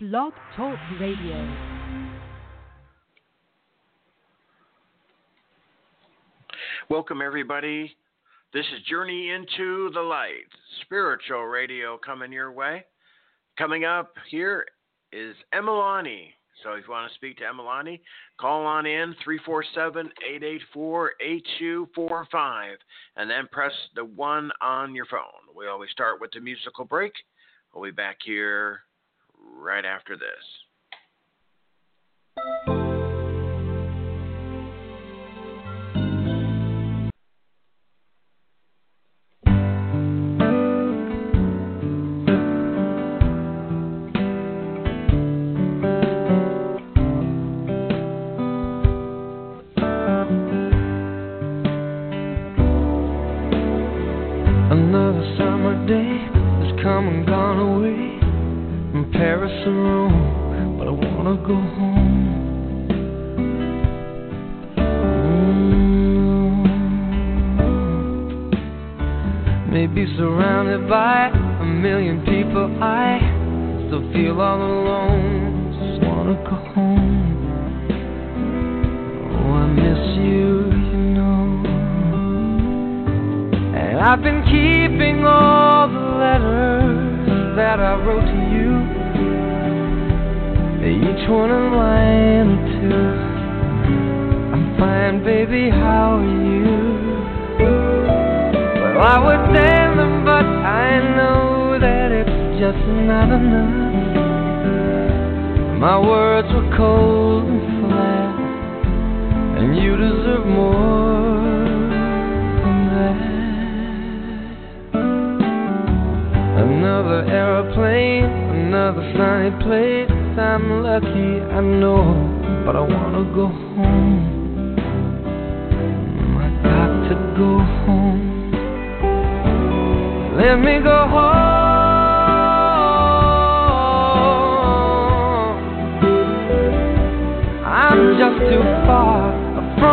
Blog Talk Radio. Welcome, everybody. This is Journey into the Light, spiritual radio coming your way. Coming up here is Emalani. So if you want to speak to Emalani, call on in 347 884 8245 and then press the one on your phone. We always start with the musical break. We'll be back here right after this.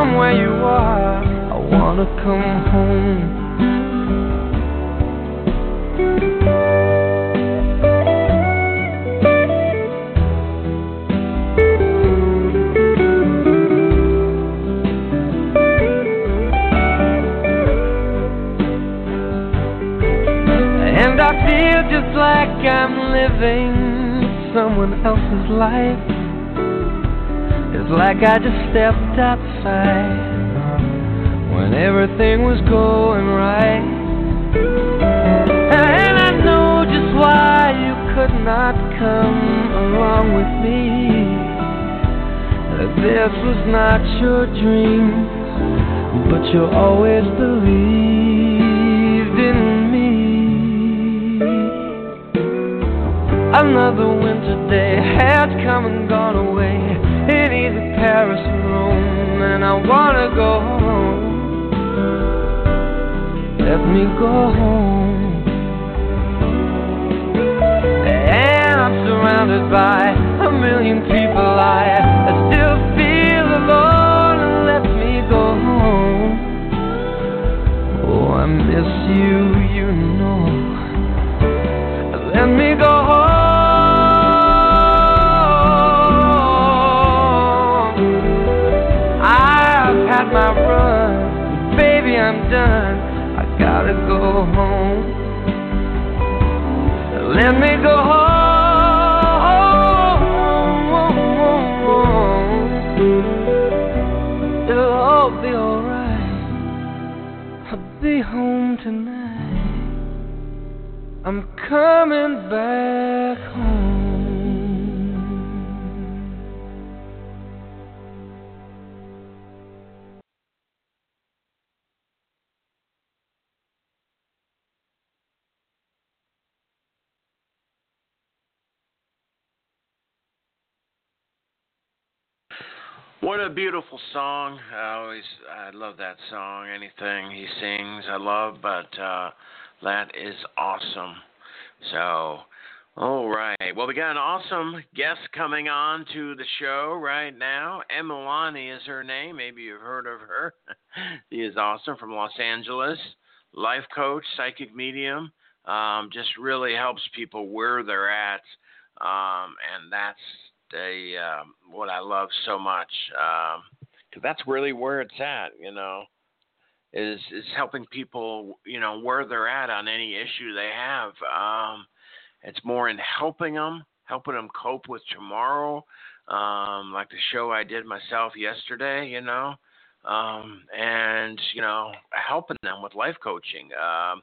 From where you are. I wanna come home. And I feel just like I'm living someone else's life. It's like I just stepped outside when everything was going right. And I know just why you could not come along with me. This was not your dream, but you always believed in me. Another winter day has come and gone away in either Paris or Rome, and I wanna go home. Let me go home. And I'm surrounded by a million people. I, I still feel alone, let me go home. Oh, I miss you, you know. Let me go done. I gotta go home. Let me love that song. Anything he sings, I love, but uh that is awesome. So, all right. Well, we got an awesome guest coming on to the show right now. Emalani is her name. Maybe you've heard of her. she is awesome from Los Angeles. Life coach, psychic medium. Um, just really helps people where they're at um, and that's the um, what I love so much. Um, cause that's really where it's at, you know, is is helping people, you know, where they're at on any issue they have. Um, it's more in helping them, helping them cope with tomorrow, um, like the show I did myself yesterday, you know, um, and you know, helping them with life coaching. Um,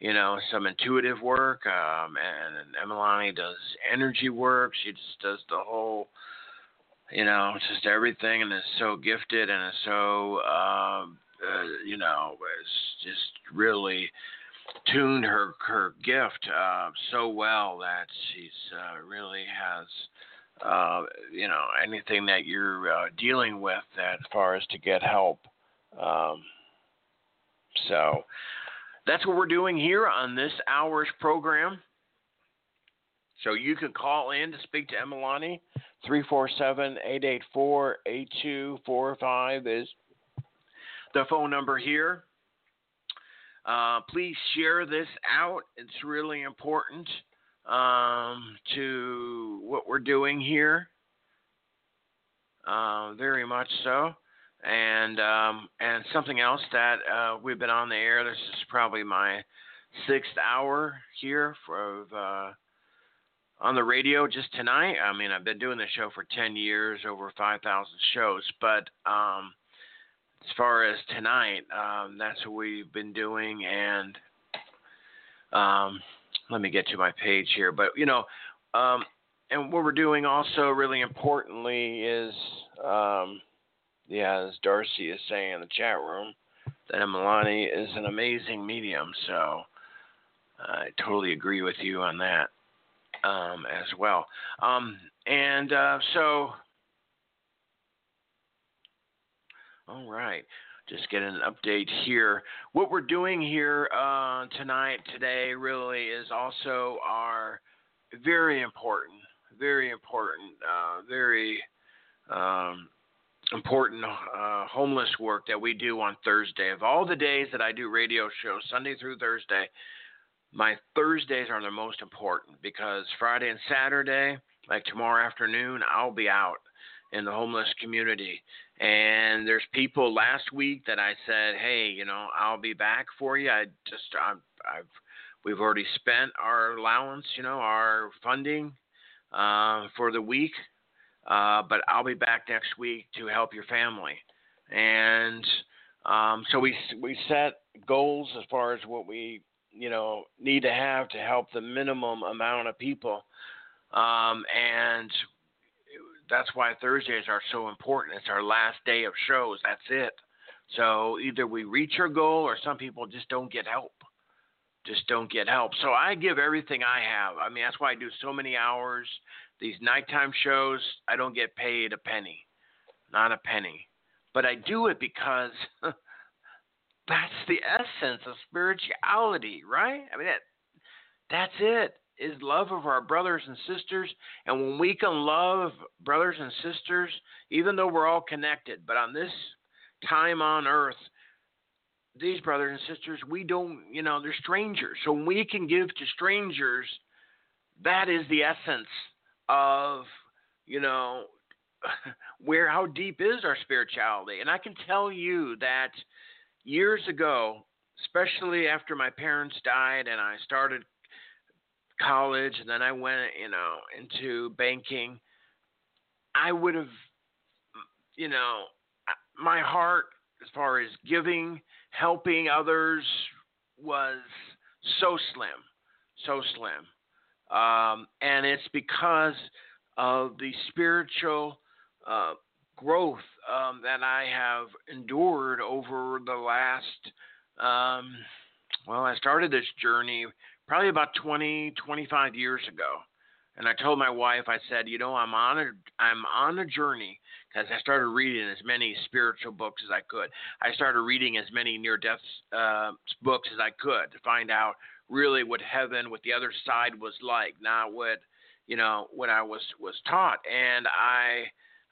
you know, some intuitive work, um, and, and Emalani does energy work. She just does the whole, you know, just everything, and is so gifted and is so, um, uh, you know, is just really tuned her her gift uh, so well that she's uh, really has uh, you know anything that you're uh, dealing with as far as to get help. Um, so that's what we're doing here on this hour's program. So you can call in to speak to Emalani. 347-884-8245 is the phone number here. Uh, please share this out. It's really important um, to what we're doing here. Uh, very much so. And um, and something else that uh, we've been on the air. This is probably my sixth hour here for uh, on the radio just tonight. I mean, I've been doing the show for ten years, over five thousand shows. But um, as far as tonight, um, that's what we've been doing, and um, let me get to my page here. But you know, um, and what we're doing also really importantly is, um, yeah, as Darcy is saying in the chat room, that Emalani is an amazing medium. So I totally agree with you on that um, as well. Um, and uh, so All right. Just get an update here. What we're doing here uh, tonight, today, really is also our very important, very important, uh, very um, important uh, homeless work that we do on Thursday. Of all the days that I do radio shows, Sunday through Thursday, my Thursdays are the most important because Friday and Saturday, like tomorrow afternoon, I'll be out in the homeless community. And there's people last week that I said, hey, you know, I'll be back for you. I just, I'm, I've, we've already spent our allowance, you know, our funding uh, for the week, uh, but I'll be back next week to help your family. And um, so we we set goals as far as what we you know need to have to help the minimum amount of people. Um, and that's why Thursdays are so important. It's our last day of shows. That's it. So either we reach our goal or some people just don't get help. Just don't get help. So I give everything I have. I mean, that's why I do so many hours. These nighttime shows, I don't get paid a penny. Not a penny. But I do it because that's the essence of spirituality, right? I mean, that, that's it is love of our brothers and sisters. And when we can love brothers and sisters, even though we're all connected, but on this time on earth, these brothers and sisters, we don't, you know, they're strangers. So when we can give to strangers, that is the essence of, you know, where how deep is our spirituality. And I can tell you that years ago, especially after my parents died and I started college and then I went, you know, into banking, I would have, you know, my heart as far as giving, helping others was so slim, so slim. Um, and it's because of the spiritual uh, growth um, that I have endured over the last, um, well, I started this journey probably about 20, 25 years ago. And I told my wife, I said, you know, I'm on a, I'm on a journey because I started reading as many spiritual books as I could. I started reading as many near-death uh, books as I could to find out really what heaven, what the other side was like, not what, you know, what I was was taught. And I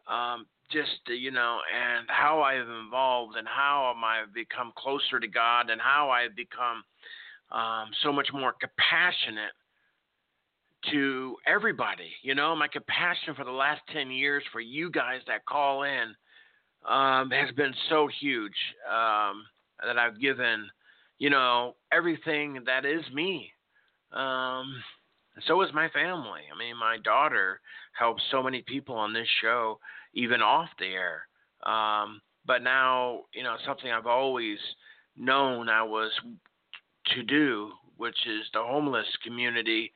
um, just, you know, and how I've evolved and how I've become closer to God and how I've become um, so much more compassionate to everybody. You know, my compassion for the last 10 years for you guys that call in um, has been so huge um, that I've given, you know, everything that is me. Um, so is my family. I mean, my daughter helps so many people on this show, even off the air. Um, but now, you know, something I've always known I was to do, which is the homeless community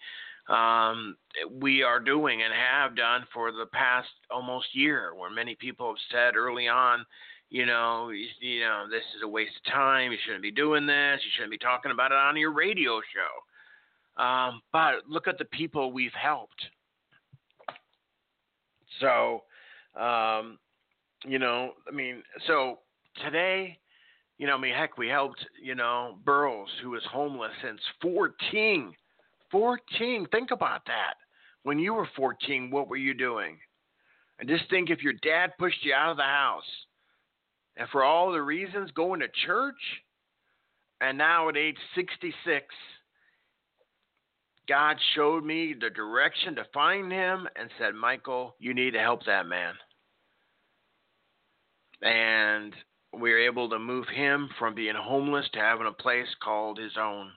um, we are doing and have done for the past almost year, where many people have said early on, you know, you, you know, this is a waste of time. You shouldn't be doing this. You shouldn't be talking about it on your radio show. Um, but look at the people we've helped. So, um, you know, I mean, so today, you know, I mean, heck, we helped, you know, Burroughs, who was homeless since 14 14. Think about that. When you were 14, what were you doing? And just think if your dad pushed you out of the house, and for all the reasons, going to church, and now at age 66, God showed me the direction to find him and said, Michael, you need to help that man. And we were able to move him from being homeless to having a place called his own.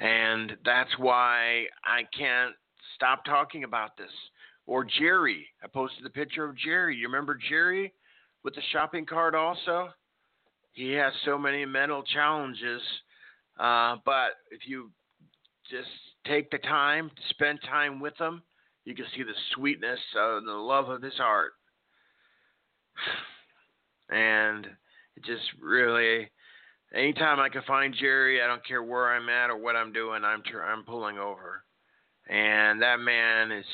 And that's why I can't stop talking about this. Or Jerry. I posted the picture of Jerry. You remember Jerry with the shopping cart also? He has so many mental challenges. Uh, but if you just take the time to spend time with him, you can see the sweetness and the love of his heart. And it just really anytime I can find Jerry, I don't care where I'm at or what I'm doing, I'm I'm pulling over. And that man is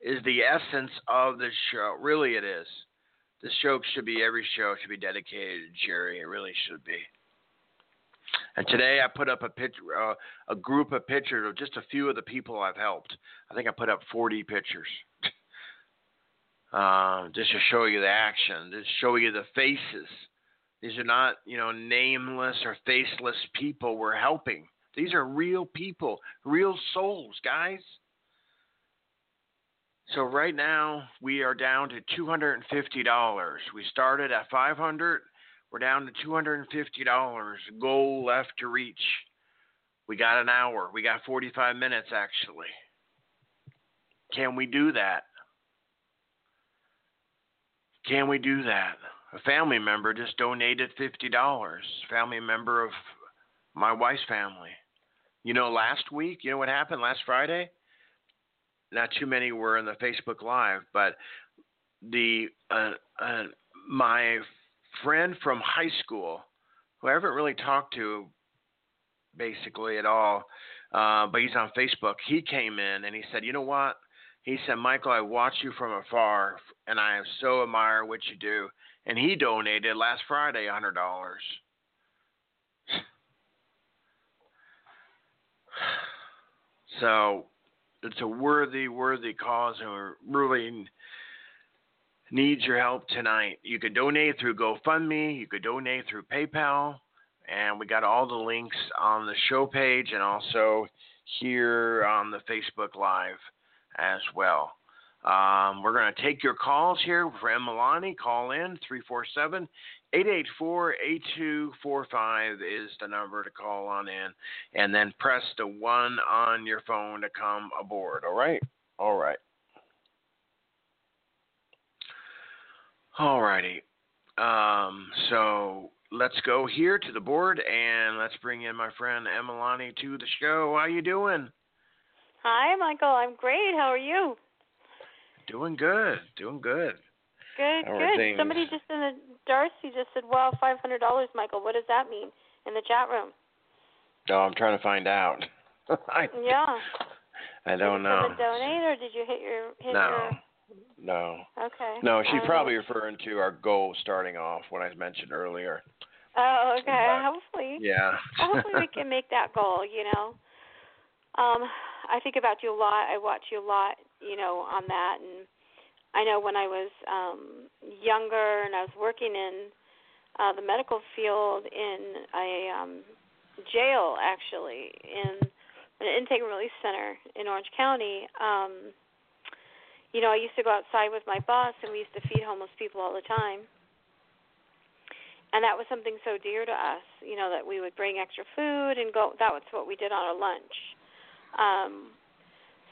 is the essence of the show. Really, it is. This show should be every show should be dedicated to Jerry. It really should be. And today I put up a picture, uh, a group of pictures of just a few of the people I've helped. I think I put up 40 pictures. uh, just to show you the action, just show you the faces these are not, you know, nameless or faceless people we're helping. These are real people, real souls, guys. So right now we are down to $250. We started at 500, we're down to $250. Goal left to reach. We got an hour. We got 45 minutes actually. Can we do that? Can we do that? a family member just donated fifty dollars. Family member of my wife's family. You know, last week, you know what happened last Friday? Not too many were in the Facebook Live, but the uh, uh, my friend from high school, who I haven't really talked to basically at all, uh, but he's on Facebook. He came in and he said, "You know what?" He said, "Michael, I watch you from afar, and I so admire what you do." and he donated last Friday a hundred dollars. So it's a worthy, worthy cause, and we're really need your help tonight. You could donate through GoFundMe, you could donate through PayPal, and we got all the links on the show page and also here on the Facebook Live as well. Um, we're going to take your calls here for Emalani. Call in 347 884 8245 is the number to call on in. And then press the one on your phone to come aboard. All right? All right. All righty. Um, so let's go here to the board and let's bring in my friend Emalani to the show. How you doing? Hi, Michael. I'm great. How are you? Doing good. Doing good. Good, How good. Somebody just in the Darcy just said, "Wow, five hundred dollars, Michael. What does that mean?" In the chat room. Oh, I'm trying to find out. I, Yeah. I don't did know. Did you donate or did you hit your hit No. your? No. Okay. No, she's Um, probably referring to our goal starting off when I mentioned earlier. Oh, okay. But- Hopefully. Yeah. Hopefully we can make that goal. You know. Um, I think about you a lot. I watch you a lot. You know, on that, and I know when I was um younger and I was working in uh the medical field in a um jail actually in an intake and release center in Orange County. Um, you know, I used to go outside with my boss, and we used to feed homeless people all the time. And that was something so dear to us, you know, that we would bring extra food and go. That was what we did on our lunch. Um,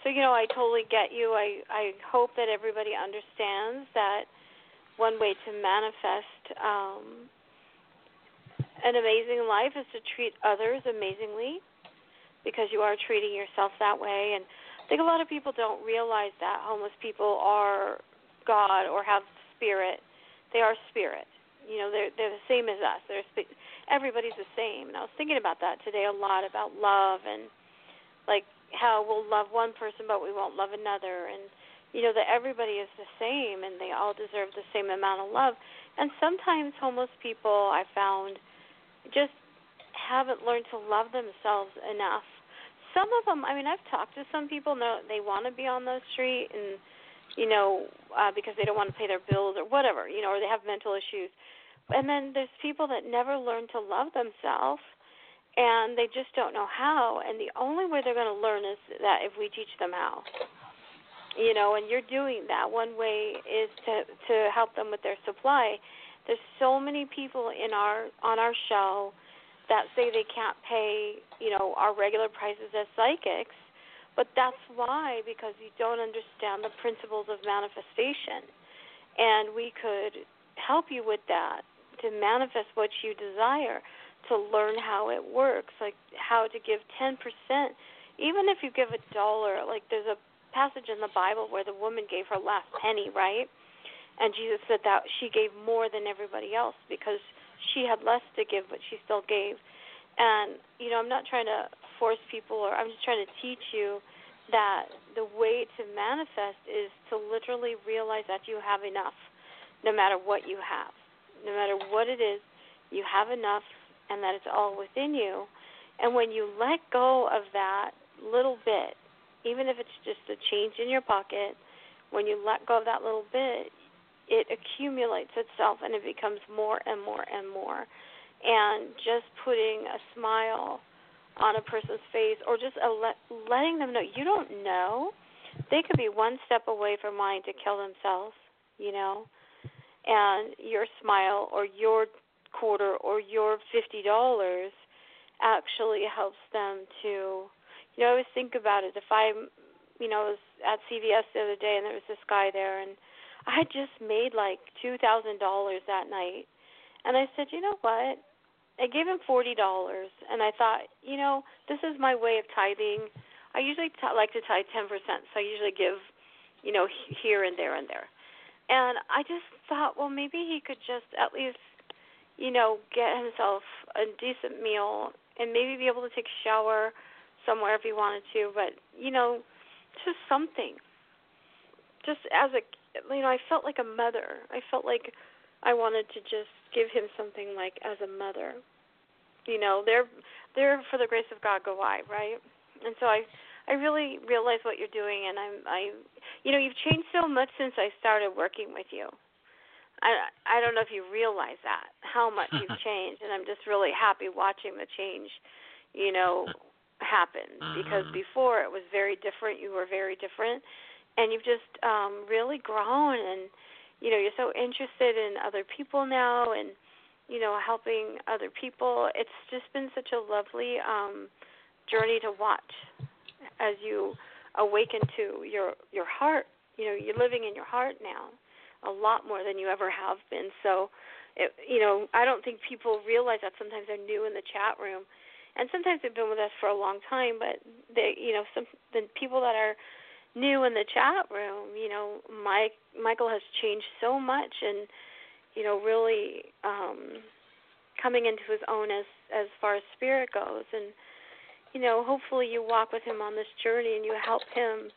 so you know, I totally get you. I I hope that everybody understands that one way to manifest um, an amazing life is to treat others amazingly because you are treating yourself that way. And I think a lot of people don't realize that homeless people are God or have spirit. They are spirit. You know, they're they're the same as us. They're everybody's the same. And I was thinking about that today a lot about love and like how we'll love one person but we won't love another and you know that everybody is the same and they all deserve the same amount of love. And sometimes homeless people I found just haven't learned to love themselves enough. Some of them, I mean, I've talked to some people, know they want to be on the street and you know, uh because they don't want to pay their bills or whatever, you know, or they have mental issues. And then there's people that never learn to love themselves and they just don't know how and the only way they're going to learn is that if we teach them how. You know and you're doing that. One way is to to help them with their supply. There's so many people in our on our show that say they can't pay, you know, our regular prices as psychics, but that's why because you don't understand the principles of manifestation. And we could help you with that to manifest what you desire, to learn how it works, like how to give 10%. Even if you give a dollar, like there's a passage in the Bible where the woman gave her last penny, right? And Jesus said that she gave more than everybody else because she had less to give, but she still gave. And, you know, I'm not trying to force people or I'm just trying to teach you that the way to manifest is to literally realize that you have enough no matter what you have. No matter what it is, you have enough and that it's all within you. And when you let go of that little bit, even if it's just a change in your pocket, when you let go of that little bit, it accumulates itself and it becomes more and more and more. And just putting a smile on a person's face or just a let, letting them know you don't know. They could be one step away from wanting to kill themselves, you know, and your smile or your quarter or your $50 actually helps them to, you know, I always think about it. If I'm, you know, I was at CVS the other day and there was this guy there and I just made like two thousand dollars that night, and I said, you know what? I gave him forty dollars, and I thought, you know, this is my way of tithing. I usually t- like to tithe ten percent, so I usually give, you know, here and there and there. And I just thought, well, maybe he could just at least, you know, get himself a decent meal and maybe be able to take a shower somewhere if he wanted to. But you know, just something. Just as a you know, I felt like a mother. I felt like I wanted to just give him something like as a mother. You know, they're they're for the grace of God go I, right? And so I I really realize what you're doing and I'm I you know, you've changed so much since I started working with you. I I don't know if you realize that how much you've changed and I'm just really happy watching the change, you know, happen because mm-hmm. before it was very different, you were very different and you've just um really grown and you know you're so interested in other people now and you know helping other people. It's just been such a lovely um journey to watch as you awaken to your your heart. You know you're living in your heart now a lot more than you ever have been. So it, you know i don't think people realize that sometimes they're new in the chat room. And sometimes they've been with us for a long time but they you know some the people that are new in the chat room. You know, Mike Michael has changed so much, and you know, really um, coming into his own as as far as spirit goes, and you know, hopefully you walk with him on this journey and you help him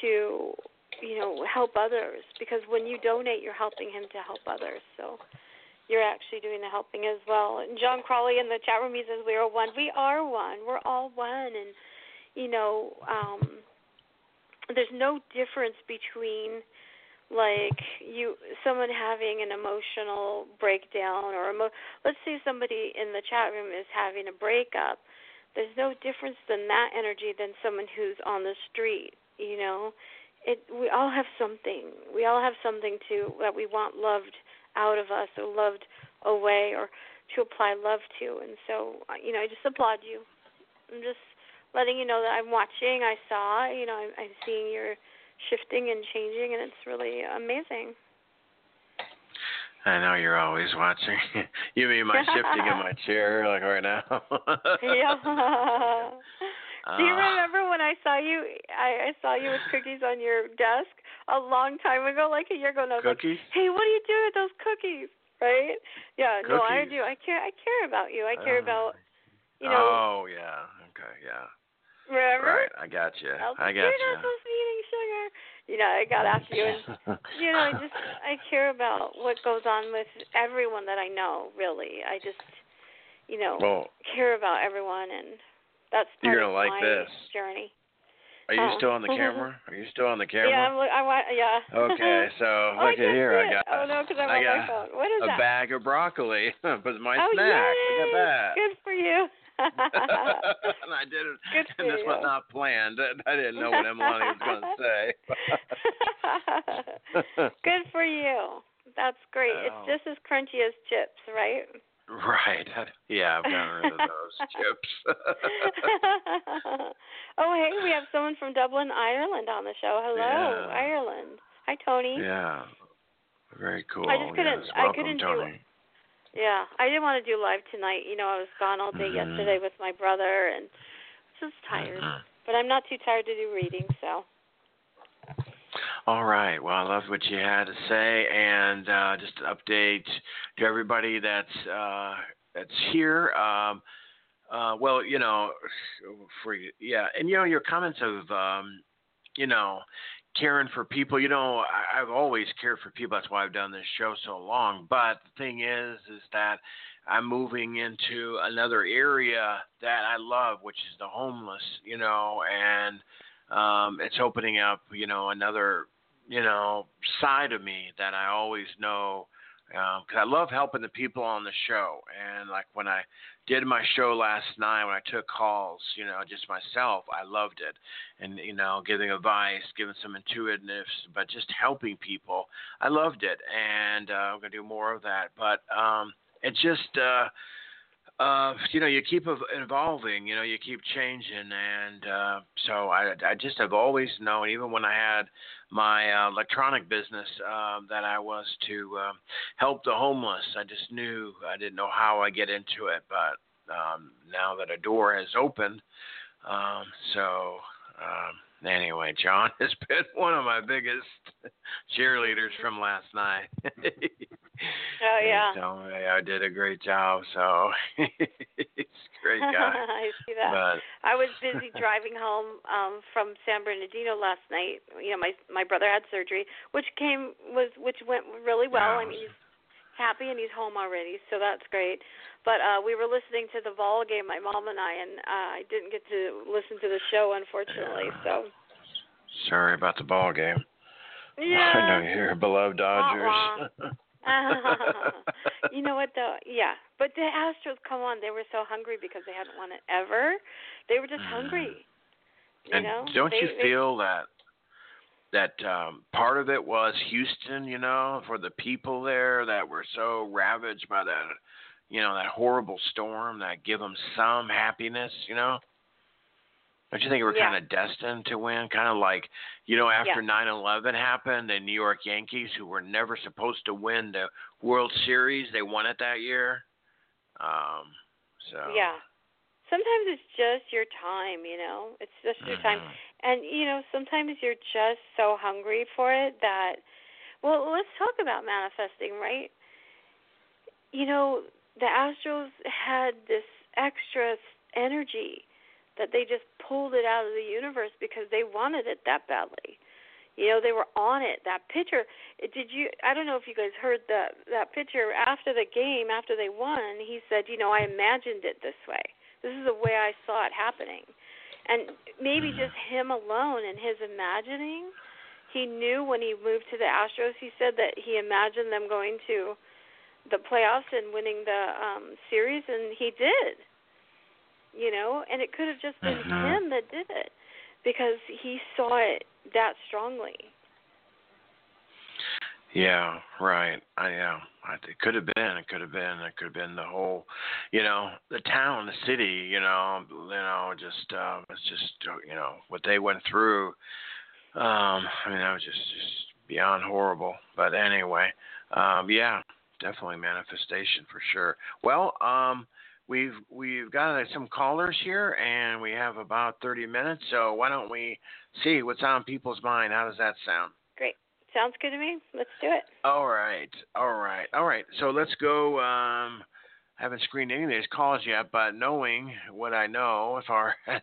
to you know help others because when you donate, you're helping him to help others. So. You're actually doing the helping as well. And John Crawley in the chat room, he says, We are one. We are one. We're all one. And, you know, um, there's no difference between like you someone having an emotional breakdown or emo- let's say somebody in the chat room is having a breakup there's no difference than that energy than someone who's on the street. You know, it. We all have something. We all have something to that we want loved out of us or loved away or to apply love to. And so, you know, I just applaud you. I'm just letting you know that I'm watching. I saw, you know, I'm, I'm seeing your shifting and changing, and it's really amazing. I know you're always watching. you mean my shifting in my chair, like right now? yeah. Do you Uh, remember when I saw you? I, I saw you with cookies on your desk a long time ago, like a year ago, and I was Cookies? like, "Hey, what do you do with those cookies?" Right? Yeah. No, I do. I care. I care about you. I care Oh. about, you know. Oh yeah. Okay. Yeah. Remember? Right. I got you. Oh, I, I got you. You're not supposed to be eating sugar. You know, I got after you, and you know, I just I care about what goes on with everyone that I know. Really, I just, you know, well, care about everyone, and that's part You're gonna of like my this. journey. are you Oh. still on the camera? Are you still on the camera? Yeah, I'm, look- I want. Yeah. Okay, so oh, look at here. I got Oh no, because I'm I on my phone. What is a that? bag of broccoli, but my oh, snack. yay! Look at that. Good for you. and I did it, Good and this was not planned. I didn't know what Emily was going to say. Good for you. That's great. Oh. It's just as crunchy as chips, right? right. Yeah, I've gotten rid of those chips. oh, hey, we have someone from Dublin, Ireland on the show. Hello, Yeah. Ireland. Hi, Tony. yeah. Very cool. I just couldn't- Yes, I welcome, couldn't do Tony. Yeah, I didn't want to do live tonight. You know, I was gone all day Mhm. yesterday with my brother and just tired. Mhm. But I'm not too tired to do reading, so. All right. Well, I love what you had to say, and uh, just an update to everybody that's uh, that's here. Um, uh, well, you know, for you, yeah, and you know your comments of um, you know caring for people. You know, I, I've always cared for people. That's why I've done this show so long. But the thing is, is that I'm moving into another area that I love, which is the homeless. You know, and um, it's opening up, you know, another, you know, side of me that I always know because I love helping the people on the show. And like when I did my show last night, when I took calls, you know, just myself, I loved it. And you know, giving advice, giving some intuitiveness, but just helping people, I loved it. And uh, I'm gonna do more of that. But um, it just. Uh, uh, you know, you keep ev- evolving. You know, you keep changing, and uh, so I, I just have always known, even when I had my uh, electronic business, um, that I was to um, help the homeless. I just knew I didn't know how I get into it, but um, now that a door has opened, um, so um, anyway, John has been one of my biggest cheerleaders from last night. Oh, yeah. So I did a great job. So he's a great guy. I see that. But I was busy driving home um from San Bernardino last night. You know, my my brother had surgery, which came was which went really well. I Yeah. mean, he's happy and he's home already, so that's great. But uh we were listening to the ball game, my mom and I, and uh, I didn't get to listen to the show unfortunately. So sorry about the ball game. yeah. I know you're beloved Dodgers. you know what though? Yeah, but the Astros, come on, they were so hungry because they hadn't won it ever. They were just Mm. hungry. You and know? don't They- you they- feel that that um part of it was Houston, you know, for the people there that were so ravaged by that you know, that horrible storm that give them some happiness, you know? Don't you think we're Yeah. kind of destined to win? Kind of like, you know, after Yeah. nine eleven happened, the New York Yankees, who were never supposed to win the World Series, they won it that year. Um, so Yeah. Sometimes it's just your time, you know. It's just your time. And you know, sometimes you're just so hungry for it that well, let's talk about manifesting, right? You know, the Astros had this extra energy that they just pulled it out of the universe because they wanted it that badly. You know, they were on it. That pitcher, did you I don't know if you guys heard that that pitcher after the game, after they won, he said, "You know, I imagined it this way. This is the way I saw it happening." And maybe just him alone and his imagining, he knew when he moved to the Astros, he said that he imagined them going to the playoffs and winning the um series and he did. you know, and it could have just been Mhm. him that did it because he saw it that strongly. Yeah, right. I yeah. I, it could have been. It could have been. It could have been the whole, you know, the town, the city. You know, you know, just uh, it's just uh, you know what they went through. Um, I mean, that was just just beyond horrible. But anyway, um, yeah, definitely manifestation for sure. Well, um, we've we've got some callers here, and we have about 30 minutes. So why don't we see what's on people's mind? How does that sound? Sounds good to me. Let's do it. All right, all right, all right. So let's go. Um, I haven't screened any of these calls yet, but knowing what I know, as far as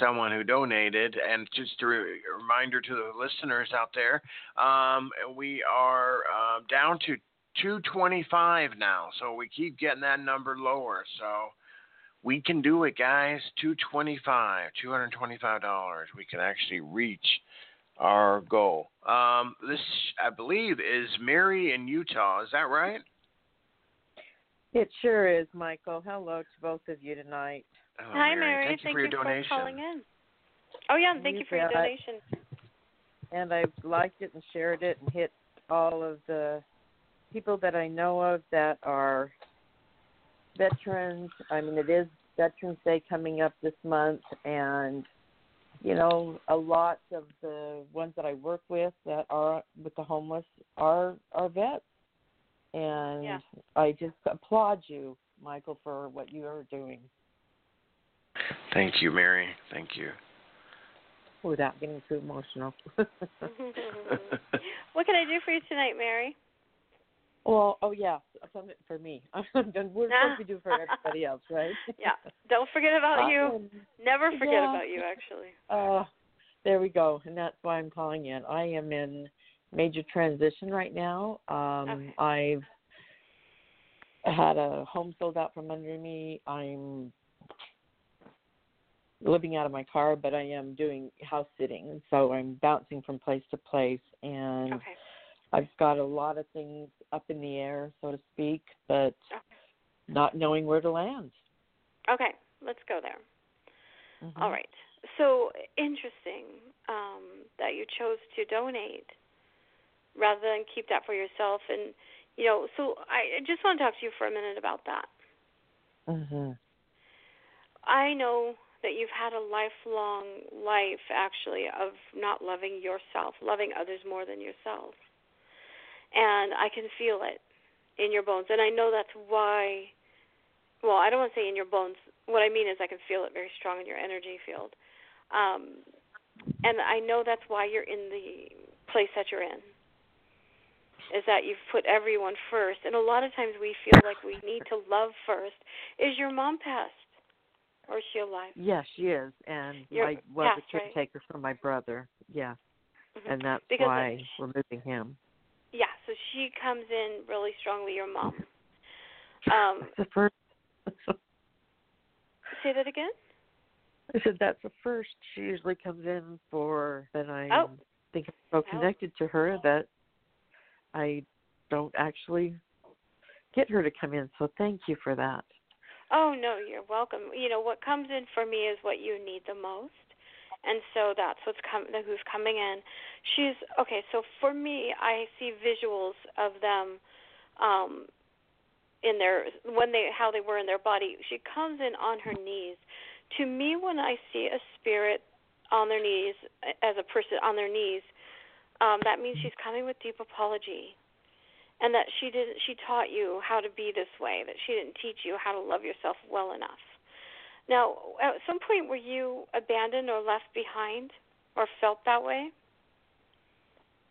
someone who donated, and just a reminder to the listeners out there, um, we are uh, down to 225 now. So we keep getting that number lower. So we can do it, guys. 225, 225 dollars. We can actually reach our goal. Um, this, I believe, is Mary in Utah. Is that right? It sure is, Michael. Hello to both of you tonight. Oh, Hi, Mary. Thank you for your donation. calling in. Oh yeah, and thank You you for your bet. donation. And I've liked it and shared it and hit all of the people that I know of that are veterans. I mean, it is Veterans Day coming up this month, and you know, a lot of the ones that I work with that are with the homeless are are vets, and Yeah. I just applaud you, Michael, for what you are doing Thank you, Mary. Thank you. without getting too emotional. what can I do for you tonight, Mary? Well, oh yeah, something for me. We're supposed to do for everybody else, right? Yeah. Don't forget about you. Never forget yeah. about you, actually. Uh, there we go, and that's why I'm calling in. I am in major transition right now. Um, Okay. I've had a home sold out from under me. I'm living out of my car, but I am doing house sitting, so I'm bouncing from place to place, and Okay. I've got a lot of things up in the air, so to speak, but not knowing where to land. Okay. Let's go there. Mhm. All right. So interesting um, that you chose to donate rather than keep that for yourself. And you know, so I I just want to talk to you for a minute about that. Mhm. I know that you've had a lifelong life actually of not loving yourself, loving others more than yourself. And I can feel it in your bones. And I know that's why well, I don't want to say in your bones. What I mean is I can feel it very strong in your energy field. Um and I know that's why you're in the place that you're in. Is that you've put everyone first. And a lot of times we feel like we need to love first. Is your mom passed? Or is she alive? Yes, she is, and You're I was past, a right? caretaker for my brother. Yeah, Mhm. and that's Because why we're moving him. Yeah, so she comes in really strongly, your mom. Um, the first. say that again? I said that's the first. She usually comes in for that I Oh. think I'm so Oh. connected to her that I don't actually get her to come in. So thank you for that. Oh no, you're welcome. You know what comes in for me is what you need the most, and so that's what's com- who's coming in. She's okay. So for me, I see visuals of them, um, in their when they how they were in their body. She comes in on her knees. To me, when I see a spirit on their knees as a person on their knees, um, that means she's coming with deep apology and that she didn't she taught you how to be this way that she didn't teach you how to love yourself well enough now at some point were you abandoned or left behind or felt that way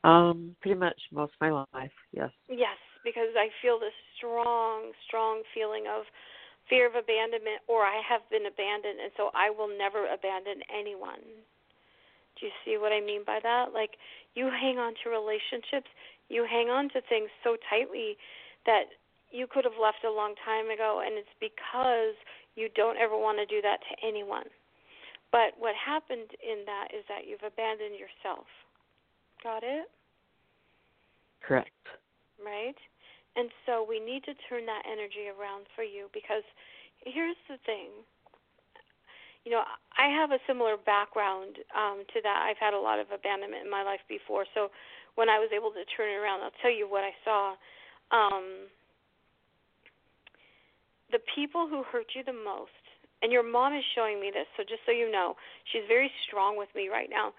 Um, pretty much most of my life. Yes. yes because i feel this strong strong feeling of fear of abandonment or i have been abandoned and so i will never abandon anyone do you see what i mean by that like you hang on to relationships you hang on to things so tightly that you could have left a long time ago and it's because you don't ever want to do that to anyone but what happened in that is that you've abandoned yourself got it Correct. right? And so we need to turn that energy around for you because here's the thing. you know, I have a similar background um, to that. I've had a lot of abandonment in my life before, so when I was able to turn it around, I'll tell you what I saw. Um, the people who hurt you the most, and your mom is showing me this, so just so you know, she's very strong with me right now.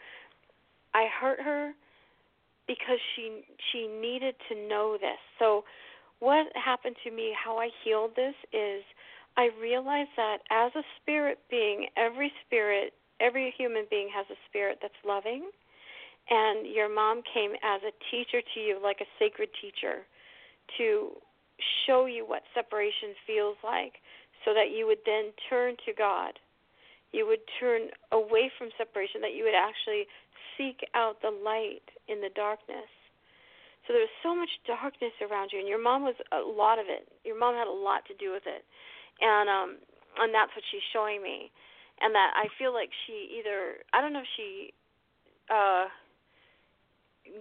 I hurt her because she she needed to know this. So what happened to me, how I healed this is I realized that as a spirit being, every spirit, every human being has a spirit that's loving. And your mom came as a teacher to you, like a sacred teacher, to show you what separation feels like so that you would then turn to God. You would turn away from separation, that you would actually seek out the light in the darkness. So there was so much darkness around you, and your mom was a lot of it. Your mom had a lot to do with it and um and that's what she's showing me and that I feel like she either I don't know if she uh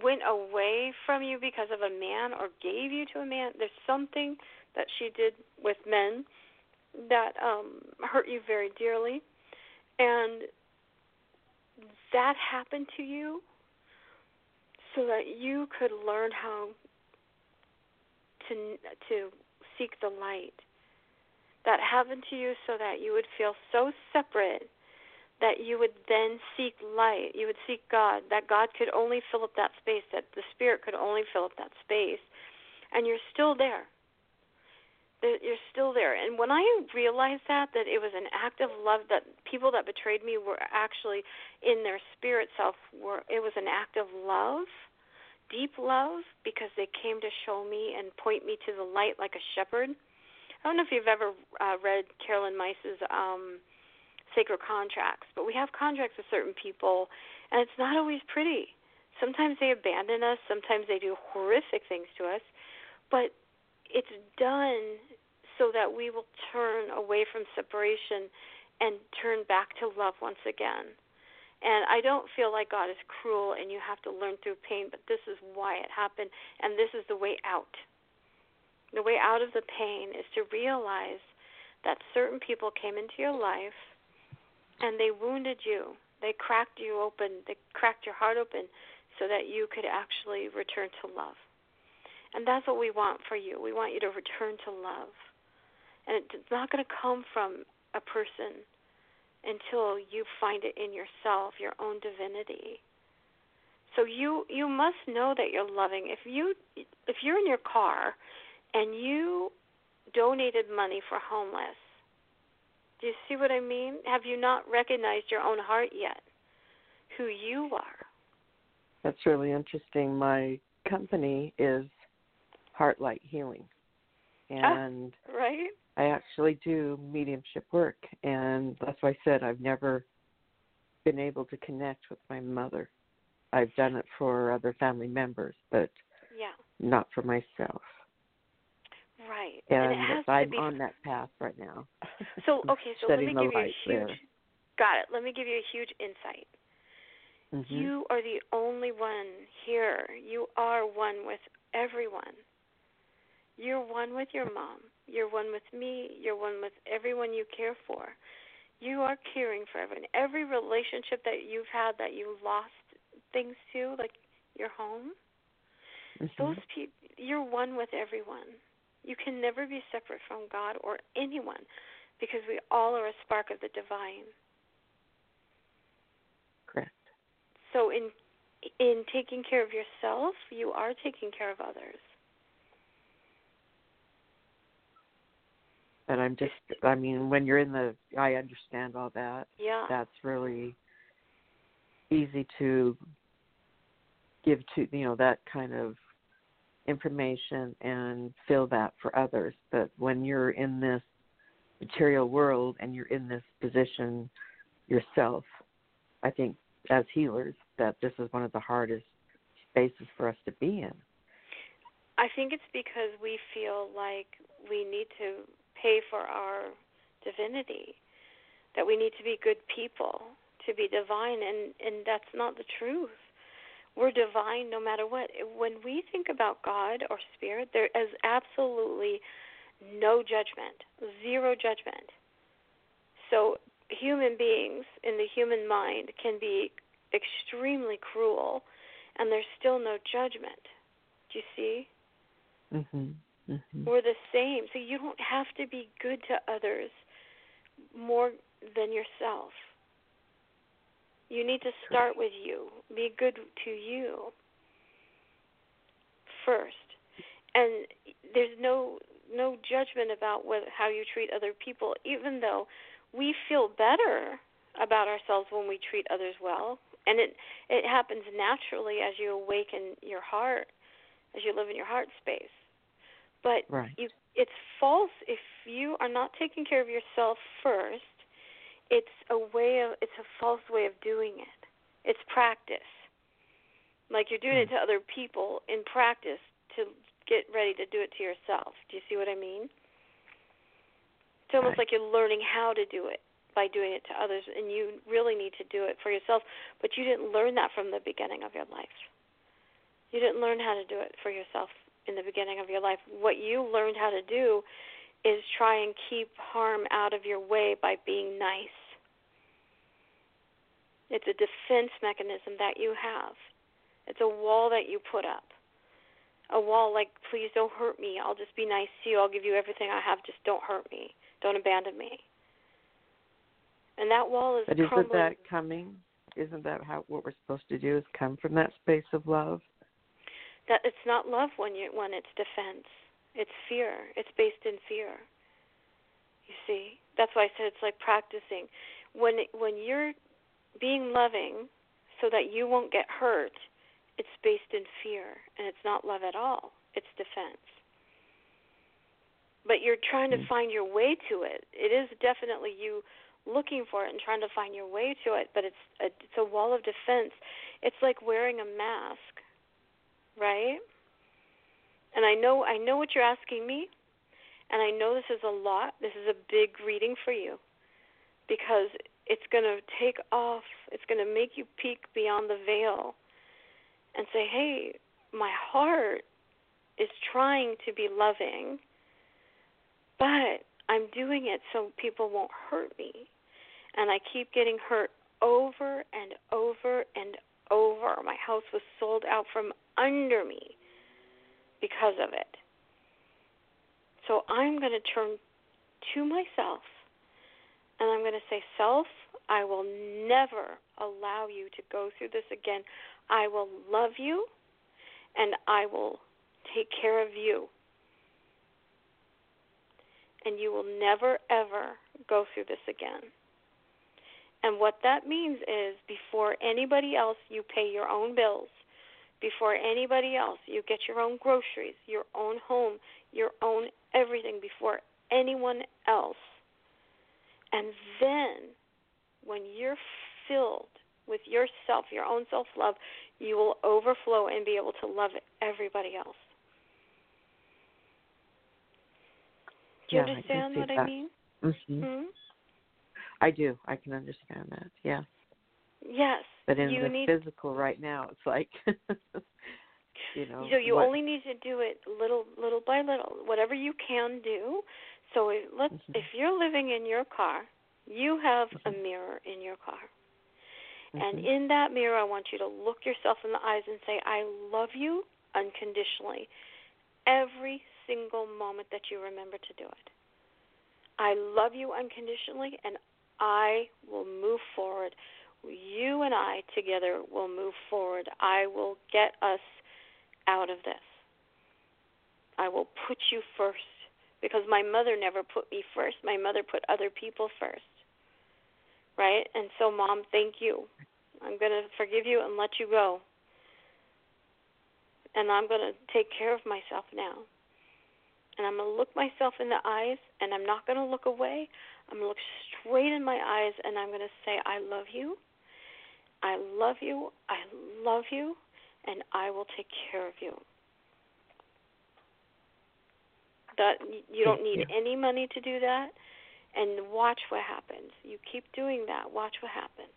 went away from you because of a man or gave you to a man? There's something that she did with men that um hurt you very dearly. And that happened to you so that you could learn how to to seek the light. That happened to you so that you would feel so separate that you would then seek light. You would seek God, that God could only fill up that space, that the Spirit could only fill up that space. And you're still there. You're still there. And when I realized that, that it was an act of love, that people that betrayed me were actually in their spirit self, were it was an act of love, deep love, because they came to show me and point me to the light like a shepherd I don't know if you've ever uh, read Caroline Myss's um, Sacred Contracts, but we have contracts with certain people, and it's not always pretty. Sometimes they abandon us, sometimes they do horrific things to us, but it's done so that we will turn away from separation and turn back to love once again. And I don't feel like God is cruel and you have to learn through pain, but this is why it happened, and this is the way out. The way out of the pain is to realize that certain people came into your life and they wounded you. They cracked you open, they cracked your heart open so that you could actually return to love. And that's what we want for you. We want you to return to love. And it's not going to come from a person until you find it in yourself, your own divinity. So you you must know that you're loving. If you if you're in your car and you donated money for homeless. Do you see what I mean? Have you not recognized your own heart yet? Who you are? That's really interesting. My company is Heartlight Healing. Ah, and oh, right? I actually do mediumship work and that's why I said I've never been able to connect with my mother. I've done it for other family members, but yeah. not for myself. Right. And, and it has I'm to be on that path right now. So okay, so let me give you a huge there. got it. Let me give you a huge insight. Mm-hmm. You are the only one here. You are one with everyone. You're one with your mom. You're one with me. You're one with everyone you care for. You are caring for everyone. Every relationship that you've had that you lost things to, like your home, mm-hmm. those people, you're one with everyone. You can never be separate from God or anyone because we all are a spark of the divine. Correct. So in in taking care of yourself, you are taking care of others. And I'm just I mean, when you're in the I understand all that. Yeah. That's really easy to give to you know, that kind of information and feel that for others. But when you're in this material world and you're in this position yourself, I think as healers that this is one of the hardest spaces for us to be in. I think it's because we feel like we need to pay for our divinity, that we need to be good people to be divine and and that's not the truth we're divine no matter what. When we think about God or spirit, there is absolutely no judgment, zero judgment. So human beings in the human mind can be extremely cruel and there's still no judgment. Do you see? Mhm. Mhm. We're the same. So you don't have to be good to others more than yourself. You need to start with you. Be good to you first. And there's no no judgment about what how you treat other people even though we feel better about ourselves when we treat others well. And it it happens naturally as you awaken your heart, as you live in your heart space. But Right. you it's false if you are not taking care of yourself first. It's a way of it's a false way of doing it. It's practice. Like you're doing it hmm. to other people in practice to get ready to do it to yourself. Do you see what I mean? It's almost Right. like you're learning how to do it by doing it to others and you really need to do it for yourself, but you didn't learn that from the beginning of your life. You didn't learn how to do it for yourself in the beginning of your life. What you learned how to do is try and keep harm out of your way by being nice. It's a defense mechanism that you have. It's a wall that you put up. A wall like, please don't hurt me. I'll just be nice to you. I'll give you everything I have. Just don't hurt me. Don't abandon me. And that wall is But isn't crumbling. that coming? Isn't that how what we're supposed to do? Is come from that space of love? that it's not love when you when it's defense. It's fear. It's based in fear. You see, that's why I said it's like practicing. When when you're being loving, so that you won't get hurt, it's based in fear, and it's not love at all. It's defense. But you're trying to find your way to it. It is definitely you looking for it and trying to find your way to it, but it's a, it's a wall of defense. It's like wearing a mask right? And I know I know what you're asking me, and I know this is a lot. This is a big reading for you because it's going to take off. It's going to make you peek beyond the veil and say, "Hey, my heart is trying to be loving, but I'm doing it so people won't hurt me." And I keep getting hurt over and over and over. My house was sold out from under me because of it. So I'm going to turn to myself and I'm going to say, Self, I will never allow you to go through this again. I will love you and I will take care of you. And you will never, ever go through this again. And what that means is before anybody else, you pay your own bills. Before anybody else, you get your own groceries, your own home, your own everything before anyone else. And then, when you're filled with yourself, your own self love, you will overflow and be able to love everybody else. Do you Yeah, understand see what I that. mean? hmm hmm I do. I can understand that. Yeah. Yes. But in you the need physical right now, it's like, you know. so you what- only need to do it little little by little whatever you can do so if, let's Mhm. if you're living in your car you have a Mhm. mirror in your car and Mhm. in that mirror i want you to look yourself in the eyes and say i love you unconditionally every single moment that you remember to do it i love you unconditionally and i will move forward you and I together will move forward. I will get us out of this. I will put you first because my mother never put me first. My mother put other people first. Right? And so, Mom, thank you. I'm going to forgive you and let you go. And I'm going to take care of myself now. And I'm going to look myself in the eyes, and I'm not going to look away. I'm going to look straight in my eyes, and I'm going to say, I love you. I love you. I love you. And I will take care of you. That you don't need you. any money to do that, and watch what happens. You keep doing that. Watch what happens.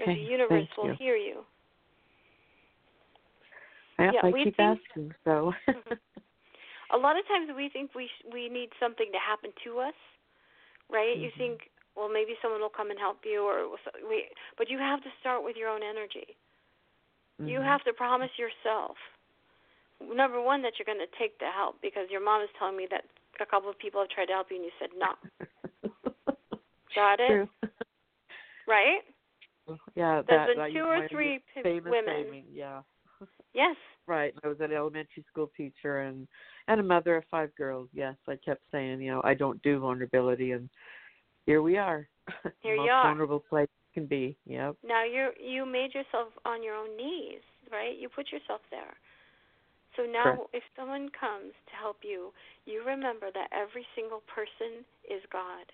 Okay, the universe thank will you. hear you. Yep, yeah, I we keep think- asking, so. A lot of times we think we sh- we need something to happen to us, right? You Mhm. think, well, maybe someone will come and help you, or we, but you have to start with your own energy. You Mhm. have to promise yourself, number one, that you're going to take the help because your mom is telling me that a couple of people have tried to help you and you said no. Got it? True. Right? Yeah, There's that, been two or three women. yeah. Yes. Right. I was an elementary school teacher and and a mother of five girls. Yes, I kept saying, you know, I don't do vulnerability, and here we are. Here you are. vulnerable place can be. Yep. Now you you made yourself on your own knees, right? You put yourself there. So now Correct. if someone comes to help you, you remember that every single person is God.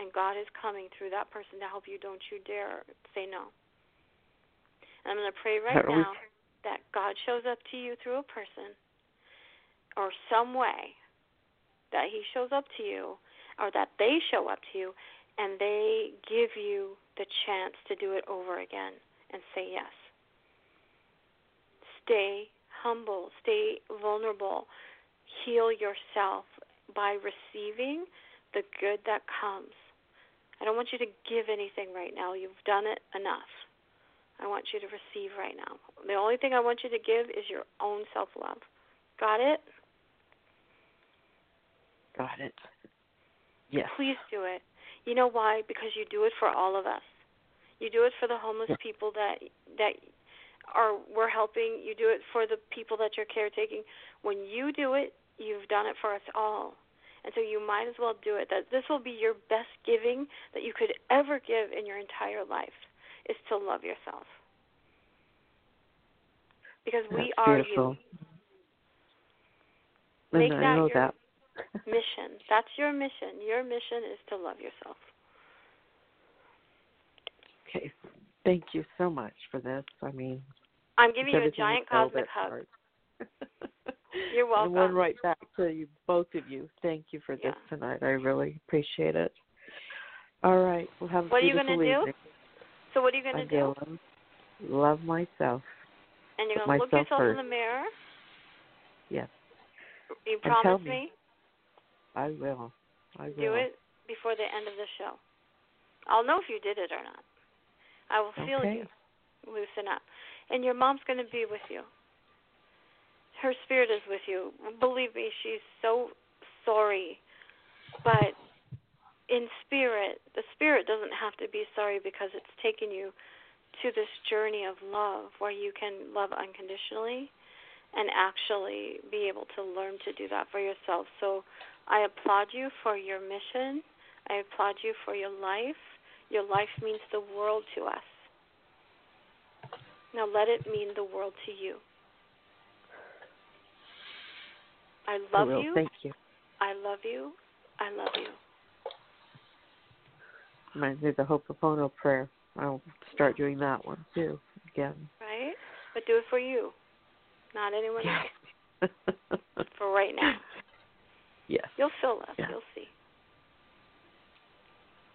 And God is coming through that person to help you. Don't you dare say no. And I'm going to pray right That now that God shows up to you through a person or some way that he shows up to you or that they show up to you and they give you the chance to do it over again and say yes. Stay humble, stay vulnerable, heal yourself by receiving the good that comes. I don't want you to give anything right now. You've done it enough. I want you to receive right now. The only thing I want you to give is your own self love. Got it? Got it. Yes. Please do it. You know why? Because you do it for all of us. You do it for the homeless Yeah. people that that are we're helping. You do it for the people that you're caretaking. When you do it, you've done it for us all. And so you might as well do it. That this will be your best giving that you could ever give in your entire life is to love yourself. Because we are beautiful. you. Make that I know your that. Mission. That's your mission. Your mission is to love yourself. Okay. Thank you so much for this. I mean, I'm giving you a giant cosmic hug. You're welcome. And one right back to you, both of you. Thank you for this Yeah. tonight. I really appreciate it. All right. Well, have a What are you beautiful gonna do? So what are you going to do? will love myself. And you're going to look yourself in the mirror. Yes, You promise me. I will. I will. Do it before the end of the show. I'll know if you did it or not. I will feel Okay. you loosen up. And your mom's going to be with you. Her spirit is with you. Believe me, she's so sorry. But in spirit, the spirit doesn't have to be sorry because it's taken you to this journey of love where you can love unconditionally and actually be able to learn to do that for yourself. So I applaud you for your mission. I applaud you for your life. Your life means the world to us. Now let it mean the world to you. I love I you. Thank you. I love you. I love you. Reminds me of the Ho'oponopono prayer. I'll start doing that one too again. Right? But do it for you, not anyone else. For right now. yes. You'll feel us. Yeah. You'll see.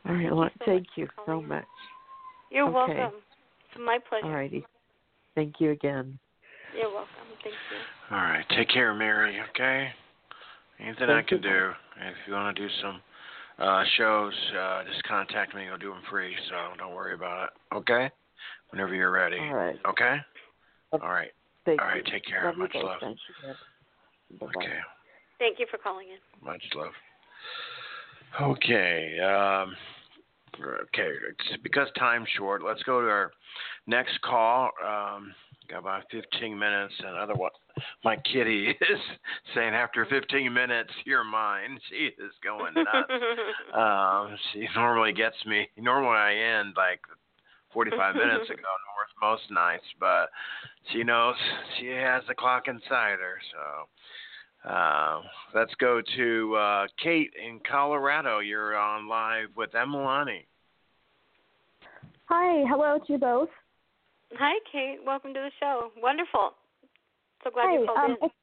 All right. Thank Well, you so thank much you so much. You're Okay. welcome. It's my pleasure. All righty. Thank you again. You're welcome. Thank you. All right. Take care, Mary. Okay. Anything I can you. do. If you want to do some uh, shows, uh, just contact me. I'll do them free, so don't worry about it. Okay. Whenever you're ready. All right. Okay. Okay. All right. Thank All right. you. Take care. Love Much both. love. Thank you. Bye-bye. Okay. Thank you for calling in. Much love. Okay. Um, okay. Because time's short, let's go to our next call. Um, got about 15 minutes, and otherwise, my kitty is saying after 15 minutes, you're mine. She is going nuts. um, she normally gets me. Normally, I end like 45 minutes ago, north most nights, but she knows she has the clock inside her, so. Uh, let's go to uh, Kate in Colorado. You're on live with Emalani. Hi, hello to you both. Hi, Kate. Welcome to the show. Wonderful. So glad Hi, you called um, in. I-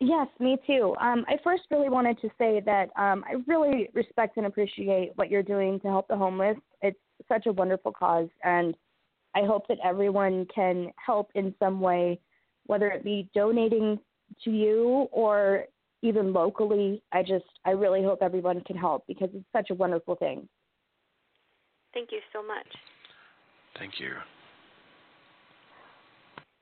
yes, me too. Um, I first really wanted to say that um, I really respect and appreciate what you're doing to help the homeless. It's such a wonderful cause, and I hope that everyone can help in some way, whether it be donating to you or even locally. I just I really hope everyone can help because it's such a wonderful thing. Thank you so much. Thank you.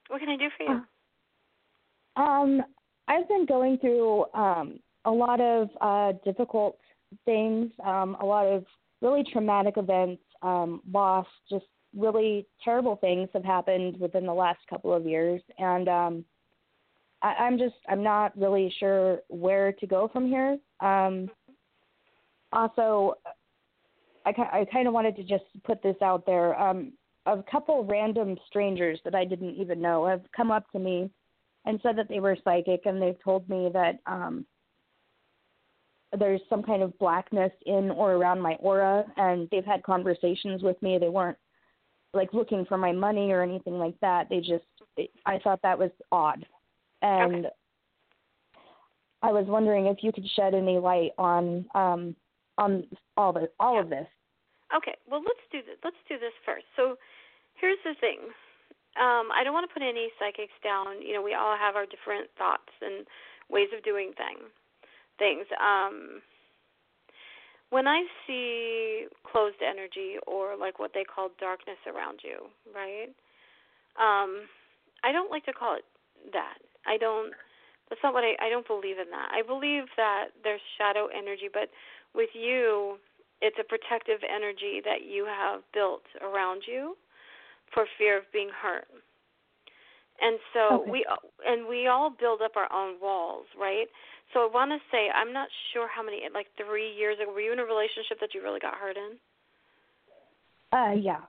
What can I do for you? Um, I've been going through um, a lot of uh, difficult things, um, a lot of really traumatic events, um, loss, just really terrible things have happened within the last couple of years, and um, I, I'm just I'm not really sure where to go from here. Um, also, I I kind of wanted to just put this out there. Um, a couple random strangers that I didn't even know have come up to me and said that they were psychic, and they've told me that um, there's some kind of blackness in or around my aura, and they've had conversations with me. They weren't like looking for my money or anything like that. They just I thought that was odd, and Okay. I was wondering if you could shed any light on um, on all the all of this. Okay, well let's do this. Let's do this first. So, here's the thing. Um, I don't want to put any psychics down. You know, we all have our different thoughts and ways of doing thing, things. Um, when I see closed energy or like what they call darkness around you, right? Um, I don't like to call it that. I don't. That's not what I. I don't believe in that. I believe that there's shadow energy, but with you, it's a protective energy that you have built around you for fear of being hurt. And so Okay. we and we all build up our own walls, right? So I want to say I'm not sure how many like 3 years ago were you in a relationship that you really got hurt in? Uh, yeah.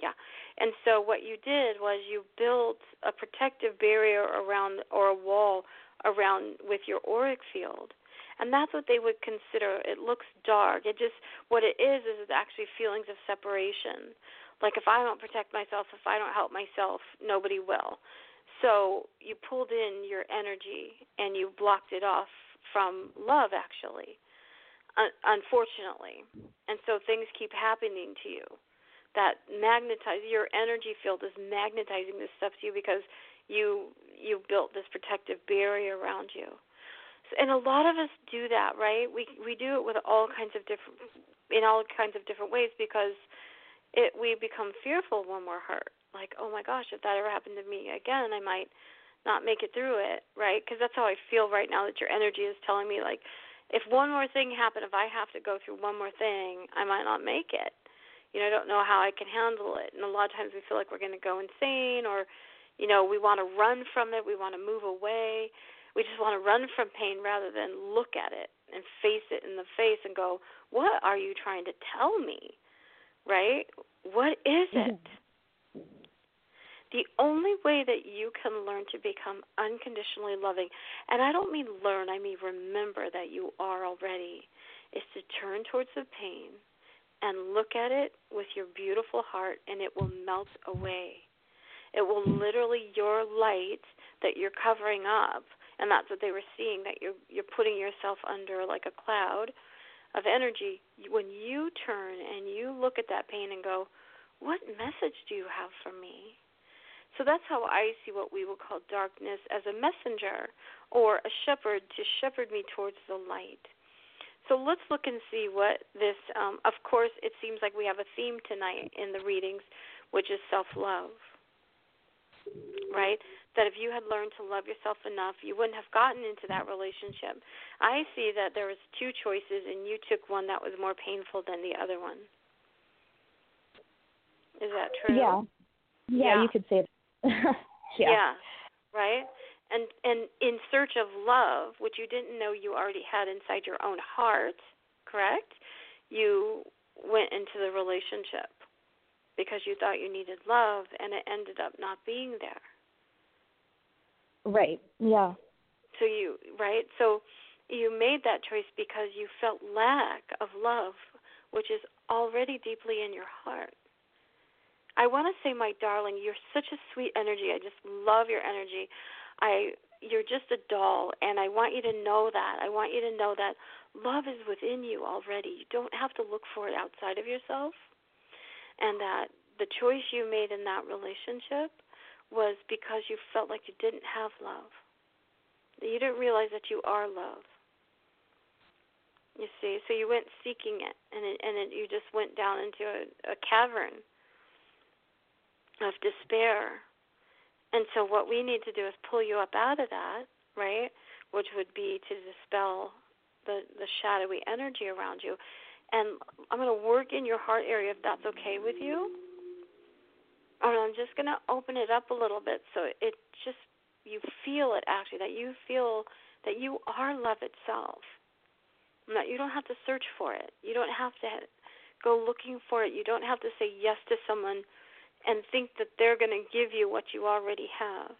Yeah. And so what you did was you built a protective barrier around or a wall around with your auric field. And that's what they would consider it looks dark. It just what it is is it's actually feelings of separation. Like if I don't protect myself, if I don't help myself, nobody will. So you pulled in your energy and you blocked it off from love actually. Un- unfortunately. And so things keep happening to you that magnetize your energy field is magnetizing this stuff to you because you you built this protective barrier around you. And a lot of us do that right? We we do it with all kinds of different in all kinds of different ways because it we become fearful when we're hurt. Like oh my gosh if that ever happened to me again i might not make it through it right? Because that's how i feel right now that your energy is telling me like if one more thing happened if i have to go through one more thing i might not make it you know, I don't know how I can handle it. And a lot of times we feel like we're going to go insane or, you know, we want to run from it, we want to move away. We just want to run from pain rather than look at it and face it in the face and go, "What are you trying to tell me?" Right? What is mm-hmm. it? The only way that you can learn to become unconditionally loving, and I don't mean learn, I mean remember that you are already, is to turn towards the pain and look at it with your beautiful heart and it will melt away. It will literally your light that you're covering up and that's what they were seeing that you're you're putting yourself under like a cloud of energy. When you turn and you look at that pain and go what message do you have for me? So that's how I see what we would call darkness as a messenger or a shepherd to shepherd me towards the light so let's look and see what this. Um, of course, it seems like we have a theme tonight in the readings, which is self love. Right? That if you had learned to love yourself enough, you wouldn't have gotten into that relationship. I see that there was two choices, and you took one that was more painful than the other one. Is that true? Yeah. Yeah, Yeah. you could say that. yeah. yeah. Right? And and in search of love, which you didn't know you already had inside your own heart, correct? You went into the relationship because you thought you needed love and it ended up not being there. Right. Yeah. So you right? So you made that choice because you felt lack of love, which is already deeply in your heart. I want to say, my darling, you're such a sweet energy. I just love your energy. I you're just a doll and I want you to know that. I want you to know that love is within you already. You don't have to look for it outside of yourself. And that the choice you made in that relationship was because you felt like you didn't have love. You didn't realize that you are love. You see, so you went seeking it, and it, and it, you just went down into a, a cavern of despair. And so, what we need to do is pull you up out of that, right? Which would be to dispel the the shadowy energy around you. And I'm going to work in your heart area if that's okay with you. And I'm just going to open it up a little bit so it just you feel it actually that you feel that you are love itself no, you don't have to search for it. You don't have to go looking for it. You don't have to say yes to someone and think that they're going to give you what you already have.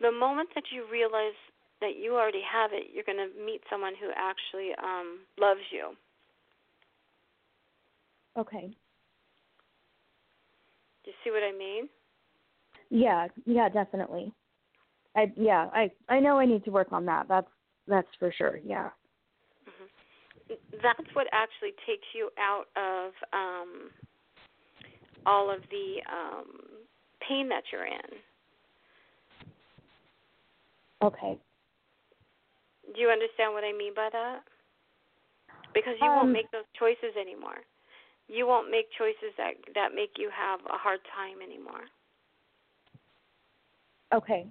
The moment that you realize that you already have it, you're going to meet someone who actually um loves you. Okay. Do you see what I mean? Yeah, yeah, definitely. I yeah, I I know I need to work on that. That's that's for sure. Yeah that's what actually takes you out of um, all of the um, pain that you're in. Okay. Do you understand what I mean by that? Because you um, won't make those choices anymore. You won't make choices that that make you have a hard time anymore. Okay.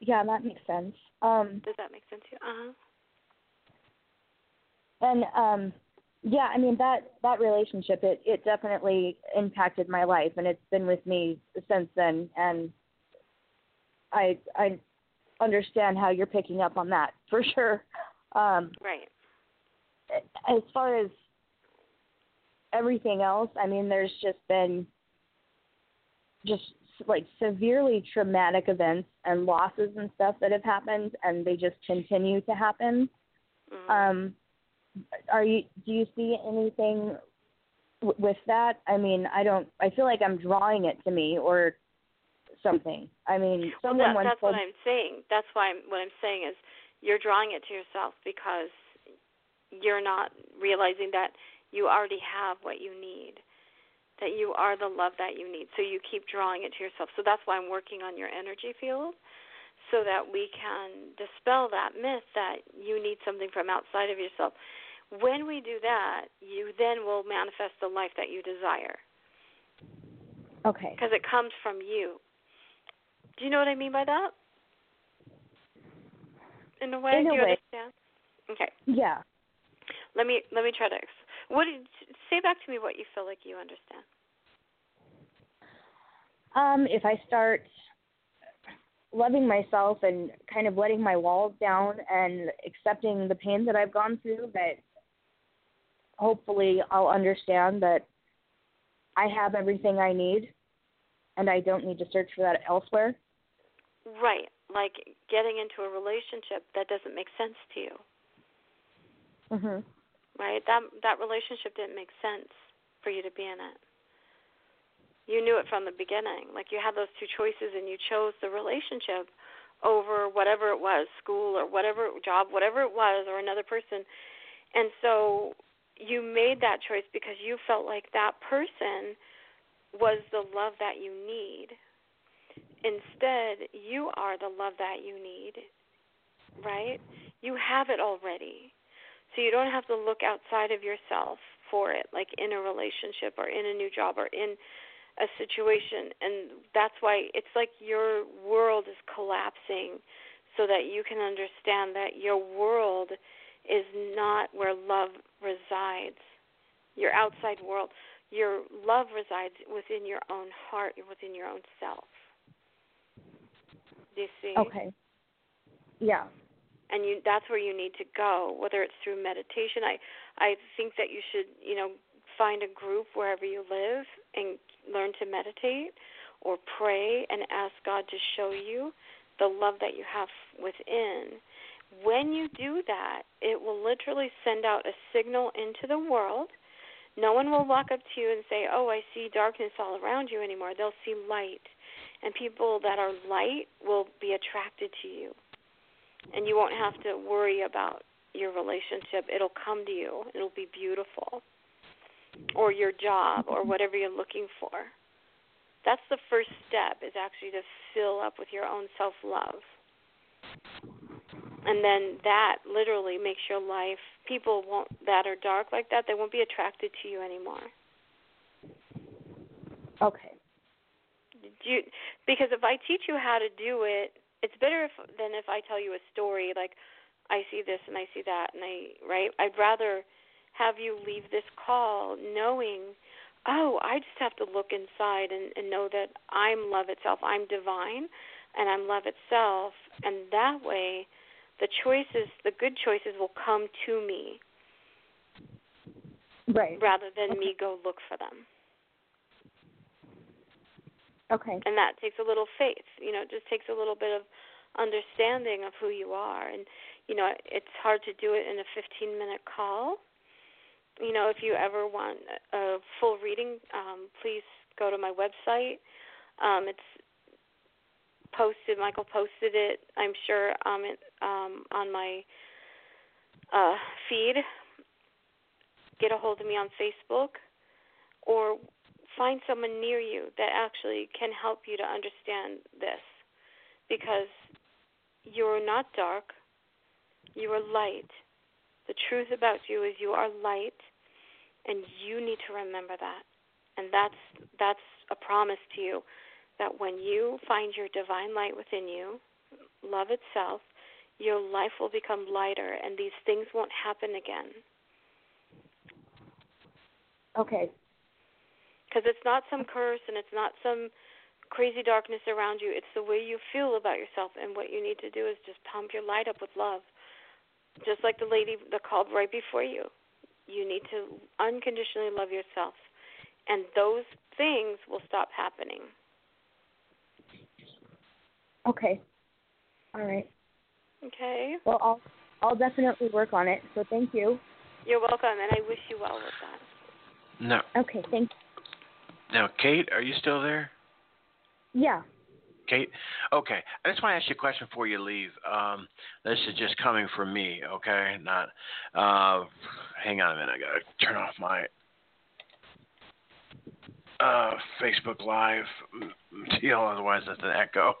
Yeah, that makes sense. Um, Does that make sense to you? Uh huh. And um yeah, I mean that that relationship it it definitely impacted my life and it's been with me since then and I I understand how you're picking up on that for sure. Um Right. As far as everything else, I mean there's just been just like severely traumatic events and losses and stuff that have happened and they just continue to happen. Mm-hmm. Um are you do you see anything w- with that? I mean, I don't. I feel like I'm drawing it to me or something. I mean, someone well, that, that's told, what I'm saying. That's why I'm, what I'm saying is you're drawing it to yourself because you're not realizing that you already have what you need. That you are the love that you need. So you keep drawing it to yourself. So that's why I'm working on your energy field so that we can dispel that myth that you need something from outside of yourself. When we do that, you then will manifest the life that you desire. Okay. Because it comes from you. Do you know what I mean by that? In a way, In a do you way. understand? Okay. Yeah. Let me let me try to. What did, say back to me what you feel like you understand. Um, if I start loving myself and kind of letting my walls down and accepting the pain that I've gone through, that hopefully I'll understand that I have everything I need and I don't need to search for that elsewhere. Right. Like getting into a relationship that doesn't make sense to you. Mhm. Right? That that relationship didn't make sense for you to be in it. You knew it from the beginning. Like you had those two choices and you chose the relationship over whatever it was, school or whatever job, whatever it was or another person. And so you made that choice because you felt like that person was the love that you need. Instead, you are the love that you need, right? You have it already. So you don't have to look outside of yourself for it, like in a relationship or in a new job or in a situation. And that's why it's like your world is collapsing so that you can understand that your world is not where love resides. Your outside world, your love resides within your own heart, within your own self. Do you see? Okay. Yeah. And you that's where you need to go, whether it's through meditation. I I think that you should, you know, find a group wherever you live and learn to meditate or pray and ask God to show you the love that you have within when you do that, it will literally send out a signal into the world. No one will walk up to you and say, Oh, I see darkness all around you anymore. They'll see light. And people that are light will be attracted to you. And you won't have to worry about your relationship. It'll come to you, it'll be beautiful. Or your job, or whatever you're looking for. That's the first step, is actually to fill up with your own self love. And then that literally makes your life people won't that are dark like that, they won't be attracted to you anymore. Okay. You, because if I teach you how to do it, it's better if, than if I tell you a story like I see this and I see that and I right. I'd rather have you leave this call knowing, oh, I just have to look inside and, and know that I'm love itself. I'm divine, and I'm love itself, and that way, the choices, the good choices, will come to me. Right. Rather than okay. me go look for them. Okay. And that takes a little faith. You know, it just takes a little bit of understanding of who you are. And, you know, it's hard to do it in a 15 minute call. You know, if you ever want a full reading, um, please go to my website. Um, it's posted. Michael posted it. I'm sure um, it, um, on my uh, feed. Get a hold of me on Facebook, or find someone near you that actually can help you to understand this because you're not dark, you are light. The truth about you is you are light and you need to remember that. And that's that's a promise to you that when you find your divine light within you, love itself, your life will become lighter and these things won't happen again. Okay, because it's not some curse and it's not some crazy darkness around you. It's the way you feel about yourself, and what you need to do is just pump your light up with love, just like the lady that called right before you. You need to unconditionally love yourself, and those things will stop happening. Okay. All right. Okay. Well, I'll I'll definitely work on it. So thank you. You're welcome, and I wish you well with that. No. Okay. Thank you. Now, Kate, are you still there? Yeah. Kate? Okay. I just want to ask you a question before you leave. Um, this is just coming from me, okay? Not. Uh, hang on a minute. I got to turn off my uh, Facebook Live deal, otherwise it's an echo.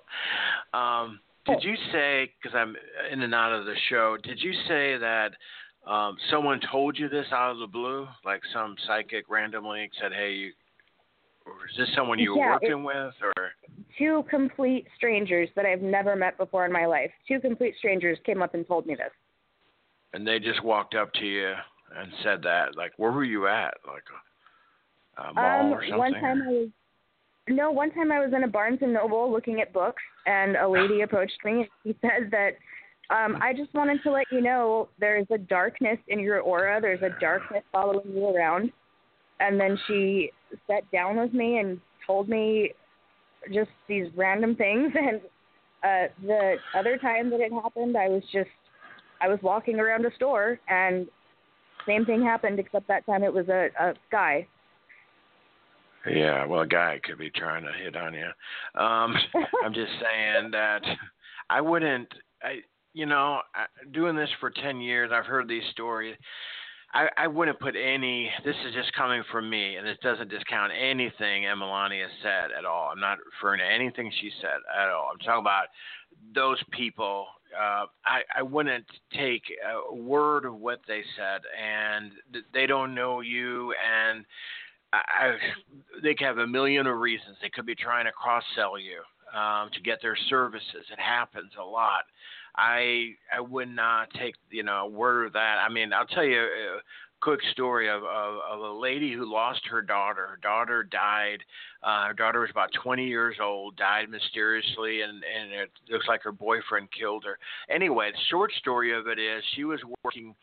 Um, did you say, because I'm in and out of the show, did you say that um, someone told you this out of the blue? Like some psychic randomly said, hey, you or is this someone you were working with, or two complete strangers that I've never met before in my life? Two complete strangers came up and told me this. And they just walked up to you and said that. Like, where were you at? Like a mall um, or something? One time I was. No, one time I was in a Barnes and Noble looking at books, and a lady approached me and she said that um, I just wanted to let you know there's a darkness in your aura. There's a darkness following you around. And then she sat down with me and told me just these random things and uh the other time that it happened I was just I was walking around a store and same thing happened except that time it was a, a guy. Yeah, well a guy could be trying to hit on you. Um I'm just saying that I wouldn't I you know, doing this for 10 years I've heard these stories I, I wouldn't put any. This is just coming from me, and this doesn't discount anything Emalani has said at all. I'm not referring to anything she said at all. I'm talking about those people. Uh, I I wouldn't take a word of what they said, and they don't know you, and I, they could have a million of reasons. They could be trying to cross sell you um, to get their services. It happens a lot. I I would not take you know a word of that. I mean, I'll tell you a quick story of, of of a lady who lost her daughter. Her daughter died. Uh, her daughter was about 20 years old, died mysteriously, and and it looks like her boyfriend killed her. Anyway, the short story of it is she was working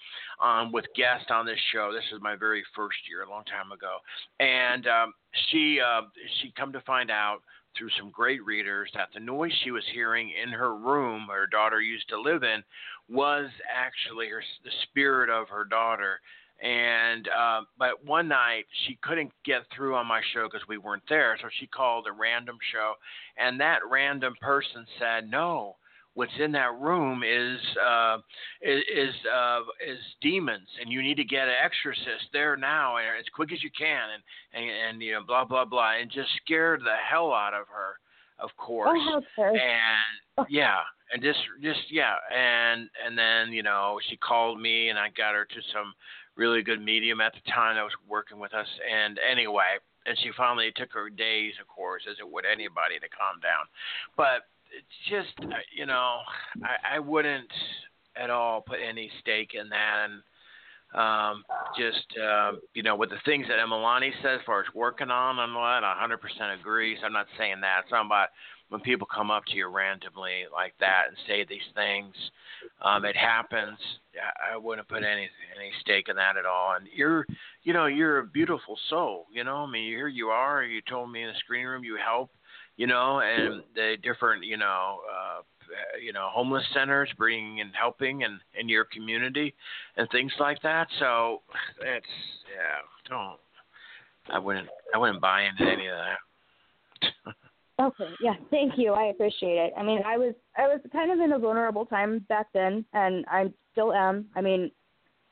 um, with guests on this show. This is my very first year, a long time ago, and um, she uh, she come to find out through some great readers that the noise she was hearing in her room her daughter used to live in was actually her the spirit of her daughter and uh, but one night she couldn't get through on my show because we weren't there so she called a random show and that random person said no what's in that room is uh, is is, uh, is demons, and you need to get an exorcist there now, and as quick as you can, and and, and you know blah blah blah, and just scared the hell out of her, of course. Oh, and yeah, and just just yeah, and and then you know she called me and I got her to some really good medium at the time that was working with us. And anyway, and she finally took her days, of course, as it would anybody to calm down. But it's just you know I, I wouldn't at all put any stake in that and um, just uh, you know with the things that Emalani says as far as working on and what I 100% agree. So I'm not saying that. It's about when people come up to you randomly like that and say these things. Um, it happens. I wouldn't put any any stake in that at all. And you're, you know, you're a beautiful soul. You know, I mean, here you are. You told me in the screening room you help. You know, and the different, you know, uh, you know, homeless centers, bringing and helping, and in, in your community, and things like that. So it's yeah, don't. I wouldn't. I wouldn't buy into any of that. Okay, yeah, thank you. I appreciate it. I mean, I was I was kind of in a vulnerable time back then, and I still am. I mean,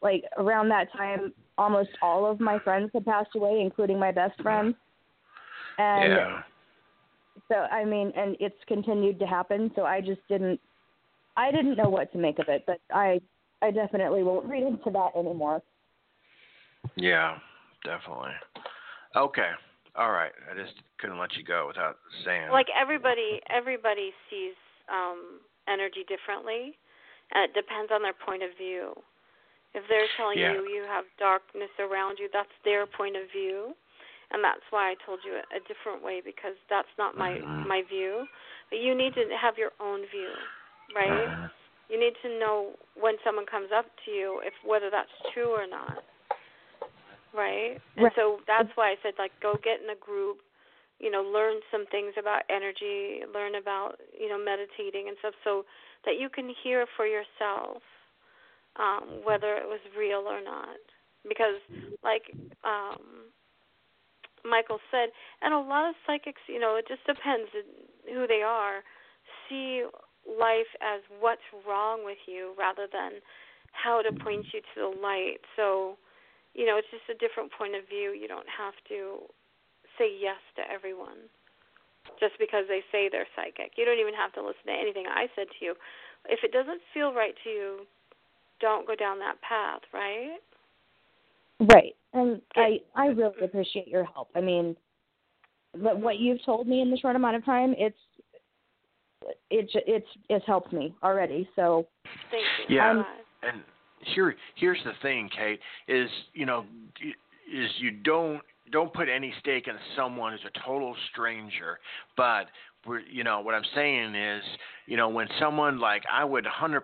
like around that time, almost all of my friends had passed away, including my best friend. And yeah. so I mean, and it's continued to happen. So I just didn't, I didn't know what to make of it. But I, I definitely won't read into that anymore. Yeah, definitely. Okay. All right. I just couldn't let you go without saying. Like everybody, everybody sees um, energy differently, and it depends on their point of view. If they're telling yeah. you you have darkness around you, that's their point of view, and that's why I told you a, a different way because that's not my mm-hmm. my view. But you need to have your own view, right? Mm-hmm. You need to know when someone comes up to you if whether that's true or not right? And right. so that's why I said like go get in a group, you know, learn some things about energy, learn about you know meditating and stuff, so that you can hear for yourself um, whether it was real or not. Because like um, Michael said, and a lot of psychics, you know, it just depends who they are, see life as what's wrong with you rather than how to point you to the light. So you know, it's just a different point of view. You don't have to say yes to everyone just because they say they're psychic. You don't even have to listen to anything I said to you. If it doesn't feel right to you, don't go down that path, right? Right. And I I really appreciate your help. I mean, but what you've told me in the short amount of time, it's it's it's it's helped me already. So thank you. Yeah. Um, and here here's the thing, Kate, is you know is you don't don't put any stake in someone who's a total stranger, but we're, you know what I'm saying is, you know, when someone like I would 100%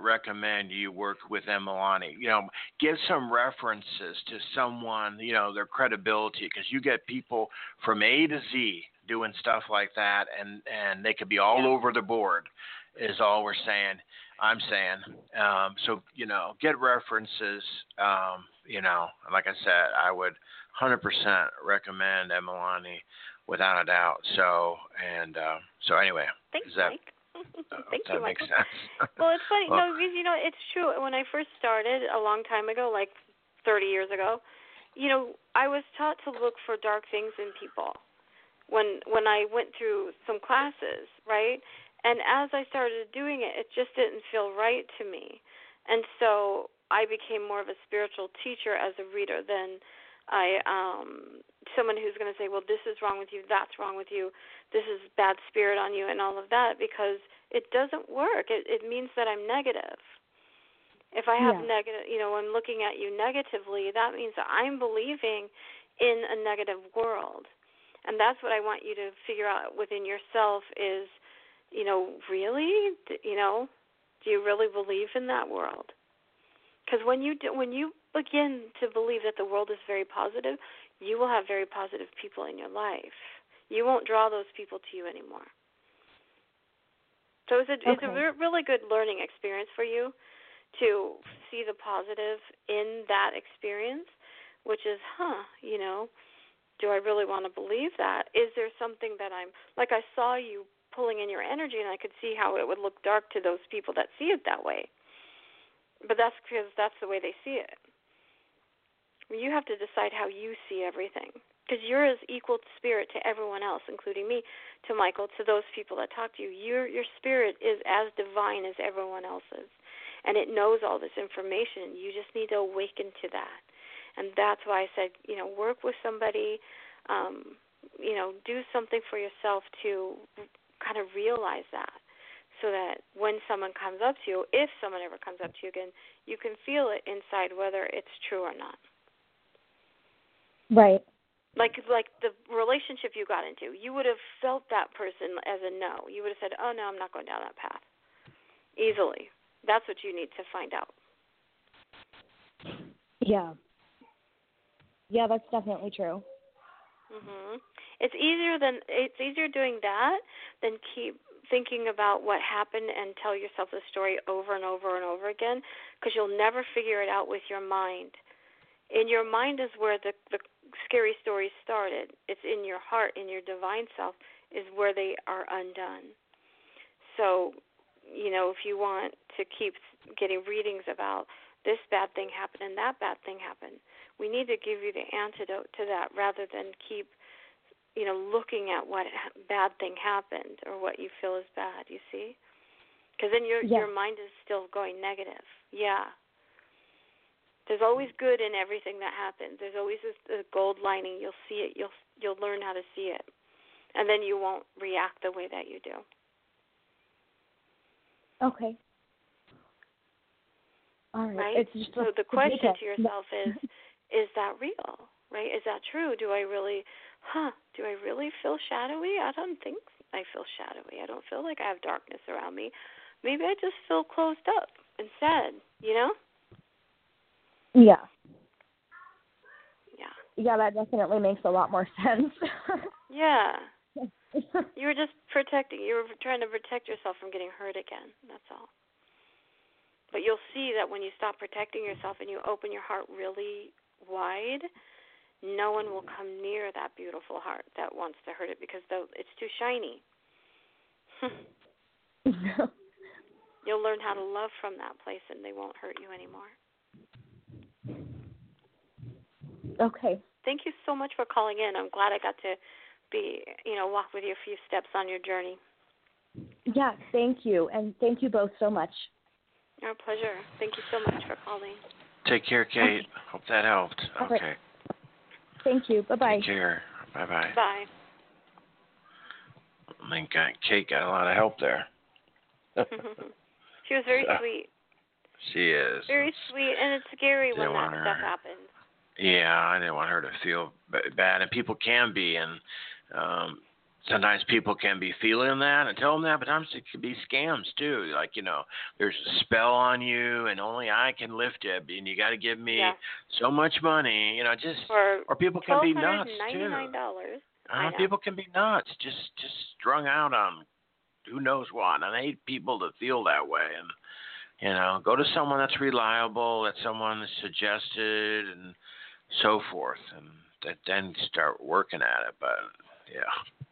recommend you work with Emalani. You know, give some references to someone, you know, their credibility because you get people from A to Z doing stuff like that, and and they could be all yeah. over the board. Is all we're saying. I'm saying. Um, so you know, get references. Um, you know, like I said, I would 100% recommend Emalani without a doubt. So and uh, so anyway, Thanks, that, Mike. uh, Thank that you, makes Michael. sense? well, it's funny. Well, no, because you know it's true. When I first started a long time ago, like 30 years ago, you know, I was taught to look for dark things in people. When when I went through some classes, right? And as I started doing it, it just didn't feel right to me. And so I became more of a spiritual teacher as a reader than I um someone who's going to say, "Well, this is wrong with you, that's wrong with you, this is bad spirit on you," and all of that because it doesn't work. It it means that I'm negative. If I have Yeah. negative, you know, I'm looking at you negatively, that means that I'm believing in a negative world. And that's what I want you to figure out within yourself is you know, really, you know, do you really believe in that world? Because when you do, when you begin to believe that the world is very positive, you will have very positive people in your life. You won't draw those people to you anymore. So it's a it's a re- really good learning experience for you to see the positive in that experience, which is, huh, you know, do I really want to believe that? Is there something that I'm like I saw you pulling in your energy and I could see how it would look dark to those people that see it that way. But that's because that's the way they see it. You have to decide how you see everything. because you're as equal spirit to everyone else, including me, to Michael, to those people that talk to you. Your your spirit is as divine as everyone else's, and it knows all this information. You just need to awaken to that, and that's why I said, you know, work with somebody, um, you know, do something for yourself to kind of realize that, so that when someone comes up to you, if someone ever comes up to you again, you can feel it inside whether it's true or not. Right. Like like the relationship you got into you would have felt that person as a no. You would have said oh no i'm not going down that path. Easily. That's what you need to find out. Yeah. Yeah that's definitely true. Mhm it's easier than it's easier doing that than keep thinking about what happened and tell yourself the story over and over and over again because you'll never figure it out with your mind in your mind is where the the scary stories started. It's in your heart, in your divine self, is where they are undone. So, you know, if you want to keep getting readings about this bad thing happened and that bad thing happened, we need to give you the antidote to that rather than keep, you know, looking at what bad thing happened or what you feel is bad. You see, because then your yeah. your mind is still going negative. Yeah. There's always good in everything that happens. There's always a, a gold lining. You'll see it. You'll you'll learn how to see it, and then you won't react the way that you do. Okay. All right. right? It's just so the question to yourself is, is that real? Right? Is that true? Do I really, huh? Do I really feel shadowy? I don't think I feel shadowy. I don't feel like I have darkness around me. Maybe I just feel closed up and sad. You know? Yeah. Yeah. Yeah, that definitely makes a lot more sense. yeah. you were just protecting. You were trying to protect yourself from getting hurt again. That's all. But you'll see that when you stop protecting yourself and you open your heart really wide, no one will come near that beautiful heart that wants to hurt it because it's too shiny. You'll learn how to love from that place and they won't hurt you anymore. Okay. Thank you so much for calling in. I'm glad I got to be, you know, walk with you a few steps on your journey. Yeah, thank you. And thank you both so much. Our pleasure. Thank you so much for calling. Take care, Kate. Okay. Hope that helped. Okay. Right. Thank you. Bye bye. Take care. Bye bye. Bye. I think Kate got a lot of help there. she was very so, sweet. She is. Very sweet, and it's scary when that stuff happens. Yeah, I didn't want her to feel bad, and people can be, and um sometimes people can be feeling that and tell them that, but sometimes it could be scams too. Like you know, there's a spell on you, and only I can lift it, and you got to give me yeah. so much money. You know, just or, or people can be nuts too. Uh, people can be nuts, just just strung out on who knows what. And I hate people to feel that way, and you know, go to someone that's reliable, that someone suggested, and so forth, and then start working at it. But yeah,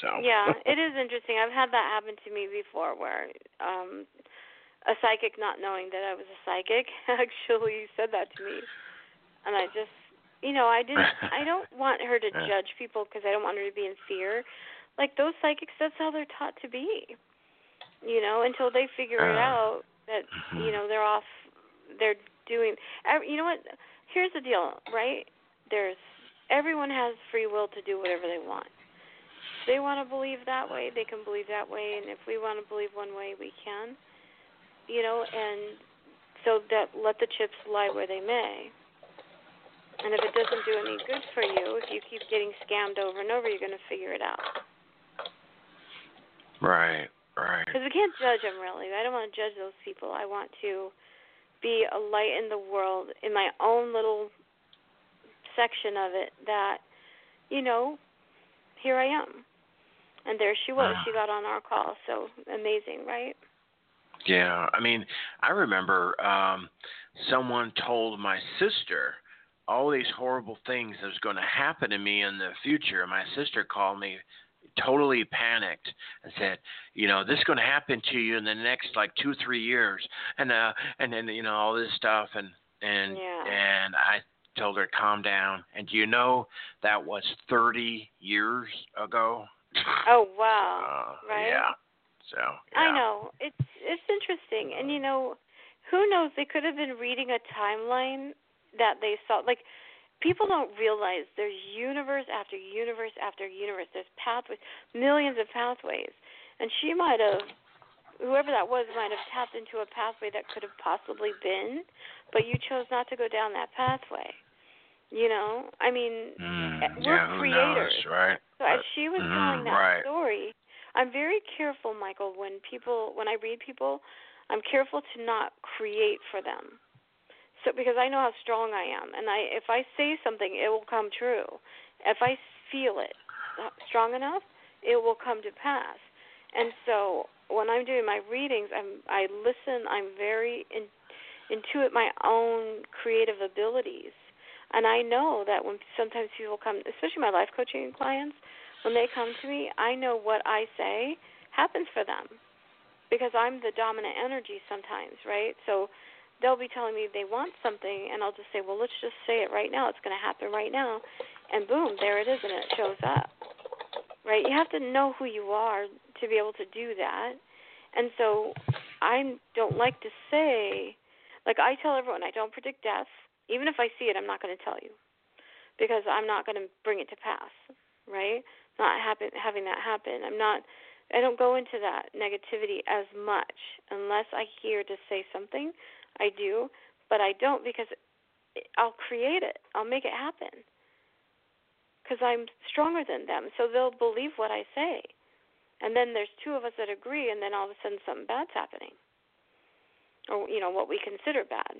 so yeah, it is interesting. I've had that happen to me before, where um a psychic, not knowing that I was a psychic, actually said that to me, and I just, you know, I didn't. I don't want her to judge people because I don't want her to be in fear. Like those psychics, that's how they're taught to be. You know, until they figure it out that mm-hmm. you know they're off they're doing you know what here's the deal right there's everyone has free will to do whatever they want they want to believe that way they can believe that way and if we want to believe one way we can you know and so that let the chips lie where they may and if it doesn't do any good for you if you keep getting scammed over and over you're going to figure it out right Right. Because we can't judge them really. I don't want to judge those people. I want to be a light in the world in my own little section of it that, you know, here I am. And there she was. She got on our call. So amazing, right? Yeah. I mean, I remember um someone told my sister all these horrible things that was going to happen to me in the future. My sister called me totally panicked and said, you know, this is going to happen to you in the next like two three years, and uh, and then you know all this stuff, and and yeah. and I told her calm down. And do you know that was 30 years ago? Oh wow. Uh, right? Yeah. So. Yeah. I know. It's it's interesting. And you know, who knows, they could have been reading a timeline that they saw like people don't realize there's universe after universe after universe. There's pathways, millions of pathways. And she might have whoever that was might have tapped into a pathway that could have possibly been, but you chose not to go down that pathway. You know, I mean, Mm, we're yeah, creators. knows, right? So as she was Mhm, telling that right. story, I'm very careful, Michael, when people when I read people, I'm careful to not create for them. So because I know how strong I am and I if I say something, it will come true. If I feel it strong enough, it will come to pass. And so when I'm doing my readings, I'm I listen, I'm very in, intuit my own creative abilities. And I know that when sometimes people come, especially my life coaching clients, when they come to me, I know what I say happens for them because I'm the dominant energy sometimes, right? So they'll be telling me they want something, and I'll just say, well, let's just say it right now. It's going to happen right now. And boom, there it is, and it shows up. Right? You have to know who you are to be able to do that. And so I don't like to say, like I tell everyone, I don't predict death. Even if I see it, I'm not going to tell you because I'm not going to bring it to pass. Right? Not happen, having that happen. I'm not. I don't go into that negativity as much unless I hear to say something. I do, but I don't because I'll create it. I'll make it happen because I'm stronger than them. So they'll believe what I say. And then there's two of us that agree, and then all of a sudden something bad's happening, or you know what we consider bad.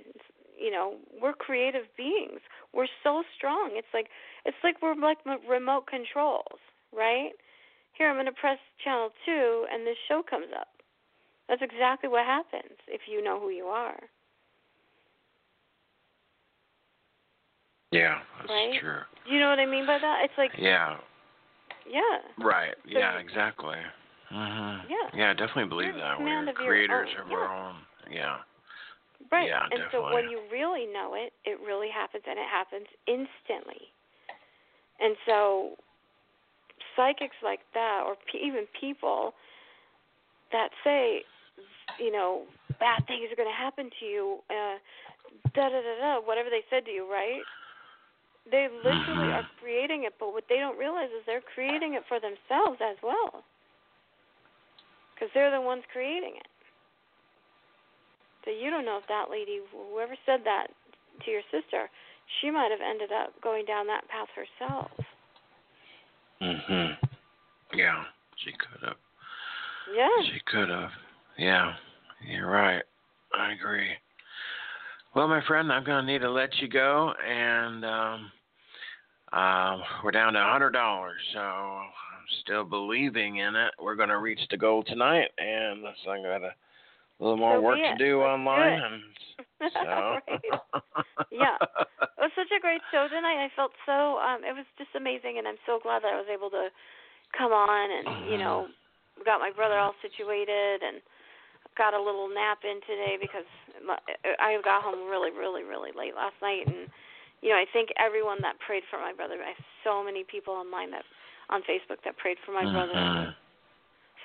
You know, we're creative beings. We're so strong. It's like it's like we're like remote controls, right? Here I'm going to press channel two, and this show comes up. That's exactly what happens if you know who you are. Yeah, that's Right? true. Do you know what I mean by that? It's like, Yeah, yeah, right. Yeah, you- exactly. Mhm. Yeah. Yeah, I definitely believe that. We're creators of yeah. our own. Yeah. Right. Yeah, and so when you really know it, it really happens, and it happens instantly. And so, psychics like that, or pe- even people that say, you know, bad things are going to happen to you, uh, da da da da, whatever they said to you, right? They literally Mhm. are creating it, but what they don't realize is they're creating it for themselves as well. Because they're the ones creating it. So you don't know if that lady, whoever said that to your sister, she might have ended up going down that path herself. Mhm. Yeah, she could have. Yeah. She could have. Yeah, you're right. I agree. Well, my friend, I'm gonna need to let you go, and um, um, we're down to a hundred dollars. So I'm still believing in it. We're gonna reach the goal tonight, and so I got a little more So work to do Let's online. it. And so. Yeah. It was such a great show tonight. I felt so um it was just amazing and I'm so glad that I was able to come on and, you know, got my brother all situated and got a little nap in today because my, I got home really really really late last night and you know, I thank everyone that prayed for my brother. I have so many people online that on Facebook that prayed for my brother.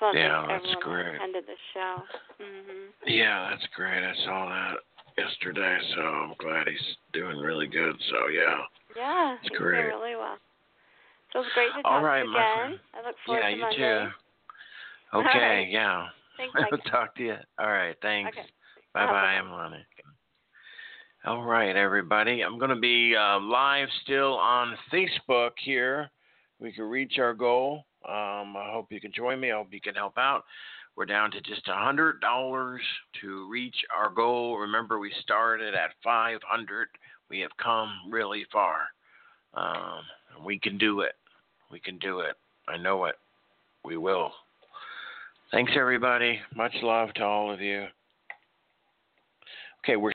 I Yeah, that's great. that attended the show. Mhm. Yeah, that's great. I saw that yesterday, so I'm glad he's doing really good. So yeah. Yeah, It's he's great. doing really well. So great to talk All to you my again. friend. I look forward yeah, to you Monday. too. All Okay, right. yeah. Thanks, I'll talk to you. All right, thanks. Okay. Bye bye. Emily. All right, everybody. I'm going to be uh, live still on Facebook here. We can reach our goal. Um, I hope you can join me. I hope you can help out. We're down to just a hundred dollars to reach our goal. Remember, we started at 500. We have come really far. Um, we can do it. We can do it. I know it. We will. Thanks, everybody. Much love to all of you. Okay, we're